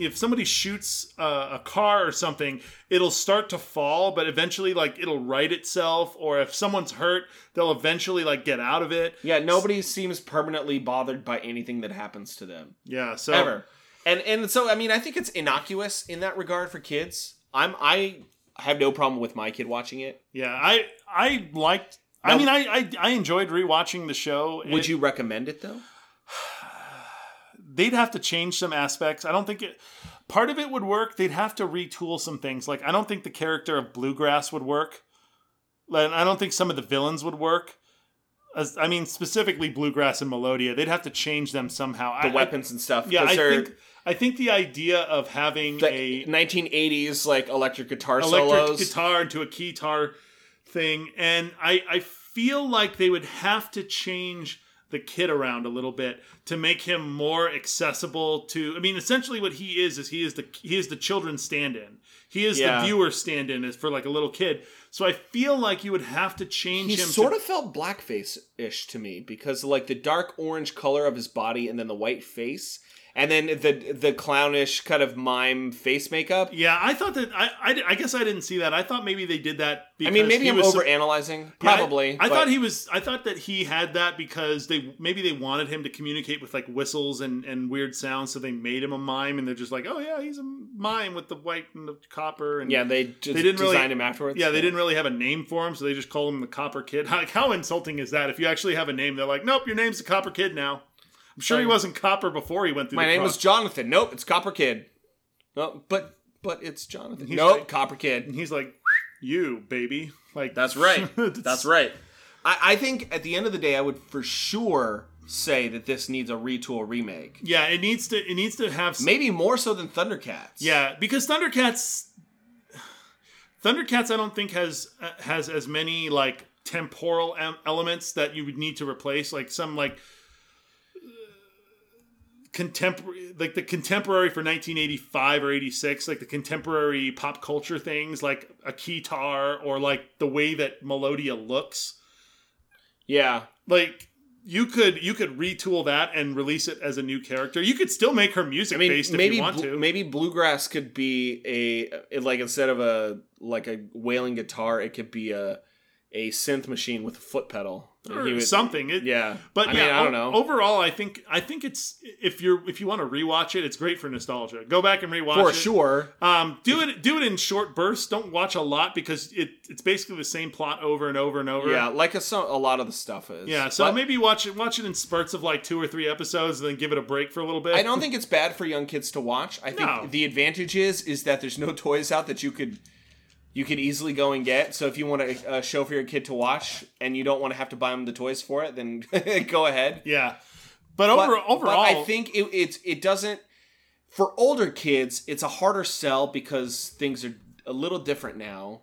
if somebody shoots uh, a car or something, it'll start to fall, but eventually, like it'll right itself. Or if someone's hurt, they'll eventually like get out of it. Yeah, nobody seems permanently bothered by anything that happens to them. Yeah, so ever. And and so I mean I think it's innocuous in that regard for kids. I'm I have no problem with my kid watching it. Yeah, I I liked. I mean, I, I I enjoyed rewatching the show. Would It- you recommend it though? They'd have to change some aspects. I don't think it. Part of it would work. They'd have to retool some things. Like I don't think the character of Bluegrass would work. And I don't think some of the villains would work. As, I mean, specifically Bluegrass and Melodia. They'd have to change them somehow. The I- weapons and stuff. Yeah, I think I think the idea of having a 1980s like electric guitar electric solos. guitar into a keytar thing and I, I feel like they would have to change the kid around a little bit to make him more accessible to i mean essentially what he is is he is the he is the children's stand-in he is Yeah. the viewer stand-in is for like a little kid so i feel like you would have to change He him sort to, of felt blackface ish to me because like the dark orange color of his body and then the white face and then the the clownish kind of mime face makeup. yeah i thought that I, I i guess i didn't see that i thought maybe they did that I mean, maybe he I'm was so- over analyzing. Yeah, I- Probably. I, thought he was. I thought that he had that because they maybe they wanted him to communicate with like whistles and and weird sounds, so they made him a mime, and they're just like, oh yeah, he's a mime with the white and the copper, and Yeah, they just they didn't really him afterwards. Yeah, they Yeah. didn't really have a name for him, so they just called him the Copper Kid. Like, how insulting is that? If you actually have a name, they're like, nope, your name's the Copper Kid now. I'm sure he wasn't Copper before he went through. My the name cross. was Jonathan. Nope, it's Copper Kid. No, but but it's Jonathan. He's nope, like- Copper Kid. and he's like, you baby, like That's right. That's- That's right. I, I think at the end of the day, I would for sure say that this needs a retool remake. Yeah, it needs to. It needs to have some, Maybe more so than Thundercats. Yeah, because Thundercats, Thundercats, I don't think has uh, has as many like temporal em- elements that you would need to replace, like some like contemporary, like the contemporary for 1985 or 86, like the contemporary pop culture things, like a keytar or like the way that Melodia looks. Yeah. Like you could you could retool that and release it as a new character. You could still make her music I mean, based if maybe you want bl- to. maybe bluegrass could be a like instead of a like a wailing guitar, it could be a a synth machine with a foot pedal. Or would- something. It, Yeah. But I yeah, mean, I don't know. Overall, I think I think it's if you're if you want to rewatch it, it's great for nostalgia. Go back and rewatch For it. sure. Um, do it do it in short bursts. Don't watch a lot because it it's basically the same plot over and over and over. Yeah, like a, so, a lot of the stuff is. Yeah, so But maybe watch it watch it in spurts of like two or three episodes, and then give it a break for a little bit. I don't think it's bad for young kids to watch. I think No. the advantage is is that there's no toys out that you could you could easily go and get. So if you want a, a show for your kid to watch and you don't want to have to buy them the toys for it, then go ahead. Yeah, but, But- over but overall, I think it it's it doesn't for older kids. It's a harder sell because things are a little different now.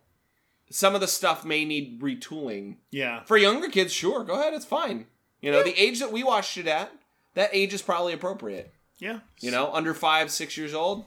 Some of the stuff may need retooling. yeah, For younger kids, sure, go ahead, it's fine. You know, the age that we watched it at, that age is probably appropriate. yeah, You know, under five, six years old,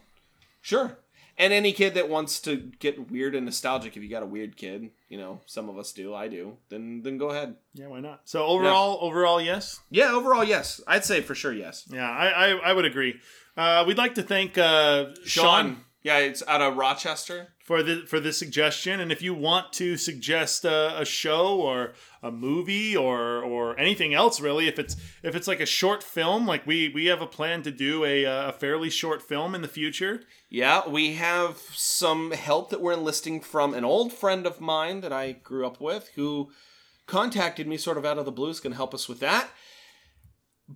sure. And any kid that wants to get weird and nostalgic, if you got a weird kid, you know, some of us do, I do, then then go ahead. yeah. Why not? So overall, overall, yes. Yeah, overall, yes, I'd say for sure, yes. Yeah, I I, I would agree. Uh, we'd like to thank uh, Sean, Sean, yeah, it's out of Rochester. For the for the suggestion, and if you want to suggest a, a show or a movie or or anything else, really, if it's if it's like a short film, like we we have a plan to do a a fairly short film in the future. Yeah, we have some help that we're enlisting from an old friend of mine that I grew up with who contacted me sort of out of the blue is going to help us with that.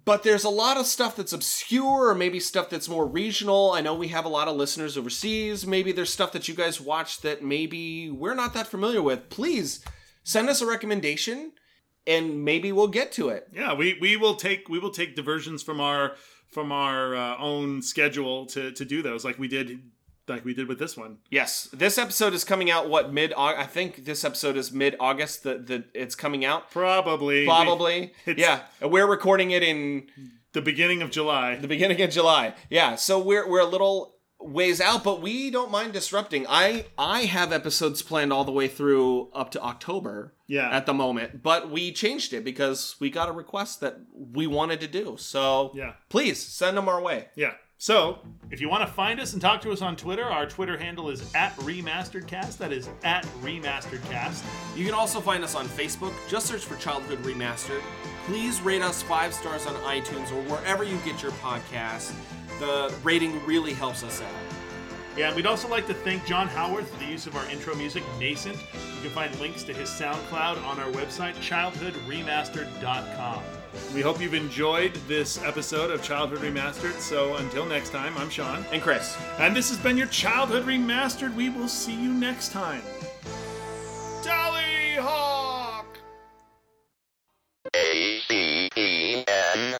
But there's a lot of stuff that's obscure, or maybe stuff that's more regional. I know we have a lot of listeners overseas. Maybe there's stuff that you guys watch that maybe we're not that familiar with. Please send us a recommendation and maybe we'll get to it. Yeah, we we will take we will take diversions from our from our uh, own schedule to to do those, like we did like we did with this one. Yes, this episode is coming out what mid I think this episode is mid August that that it's coming out. Probably, Probably. It's- yeah. We're recording it in the beginning of July. the beginning of July. Yeah. So we're we're a little ways out, but we don't mind disrupting. I I have episodes planned all the way through up to October. Yeah. At the moment, but we changed it because we got a request that we wanted to do. So Yeah. please send them our way. Yeah. So, if you want to find us and talk to us on Twitter, our Twitter handle is at RemasteredCast. That is at RemasteredCast. You can also find us on Facebook. Just search for Childhood Remastered. Please rate us five stars on iTunes or wherever you get your podcasts. The rating really helps us out. Yeah, and we'd also like to thank John Howarth for the use of our intro music, Nascent. You can find links to his SoundCloud on our website, childhoodremastered.com. We hope you've enjoyed this episode of Childhood Remastered. So until next time, I'm Sean. And Chris. And this has been your Childhood Remastered. We will see you next time. Dolly Hawk! A C E N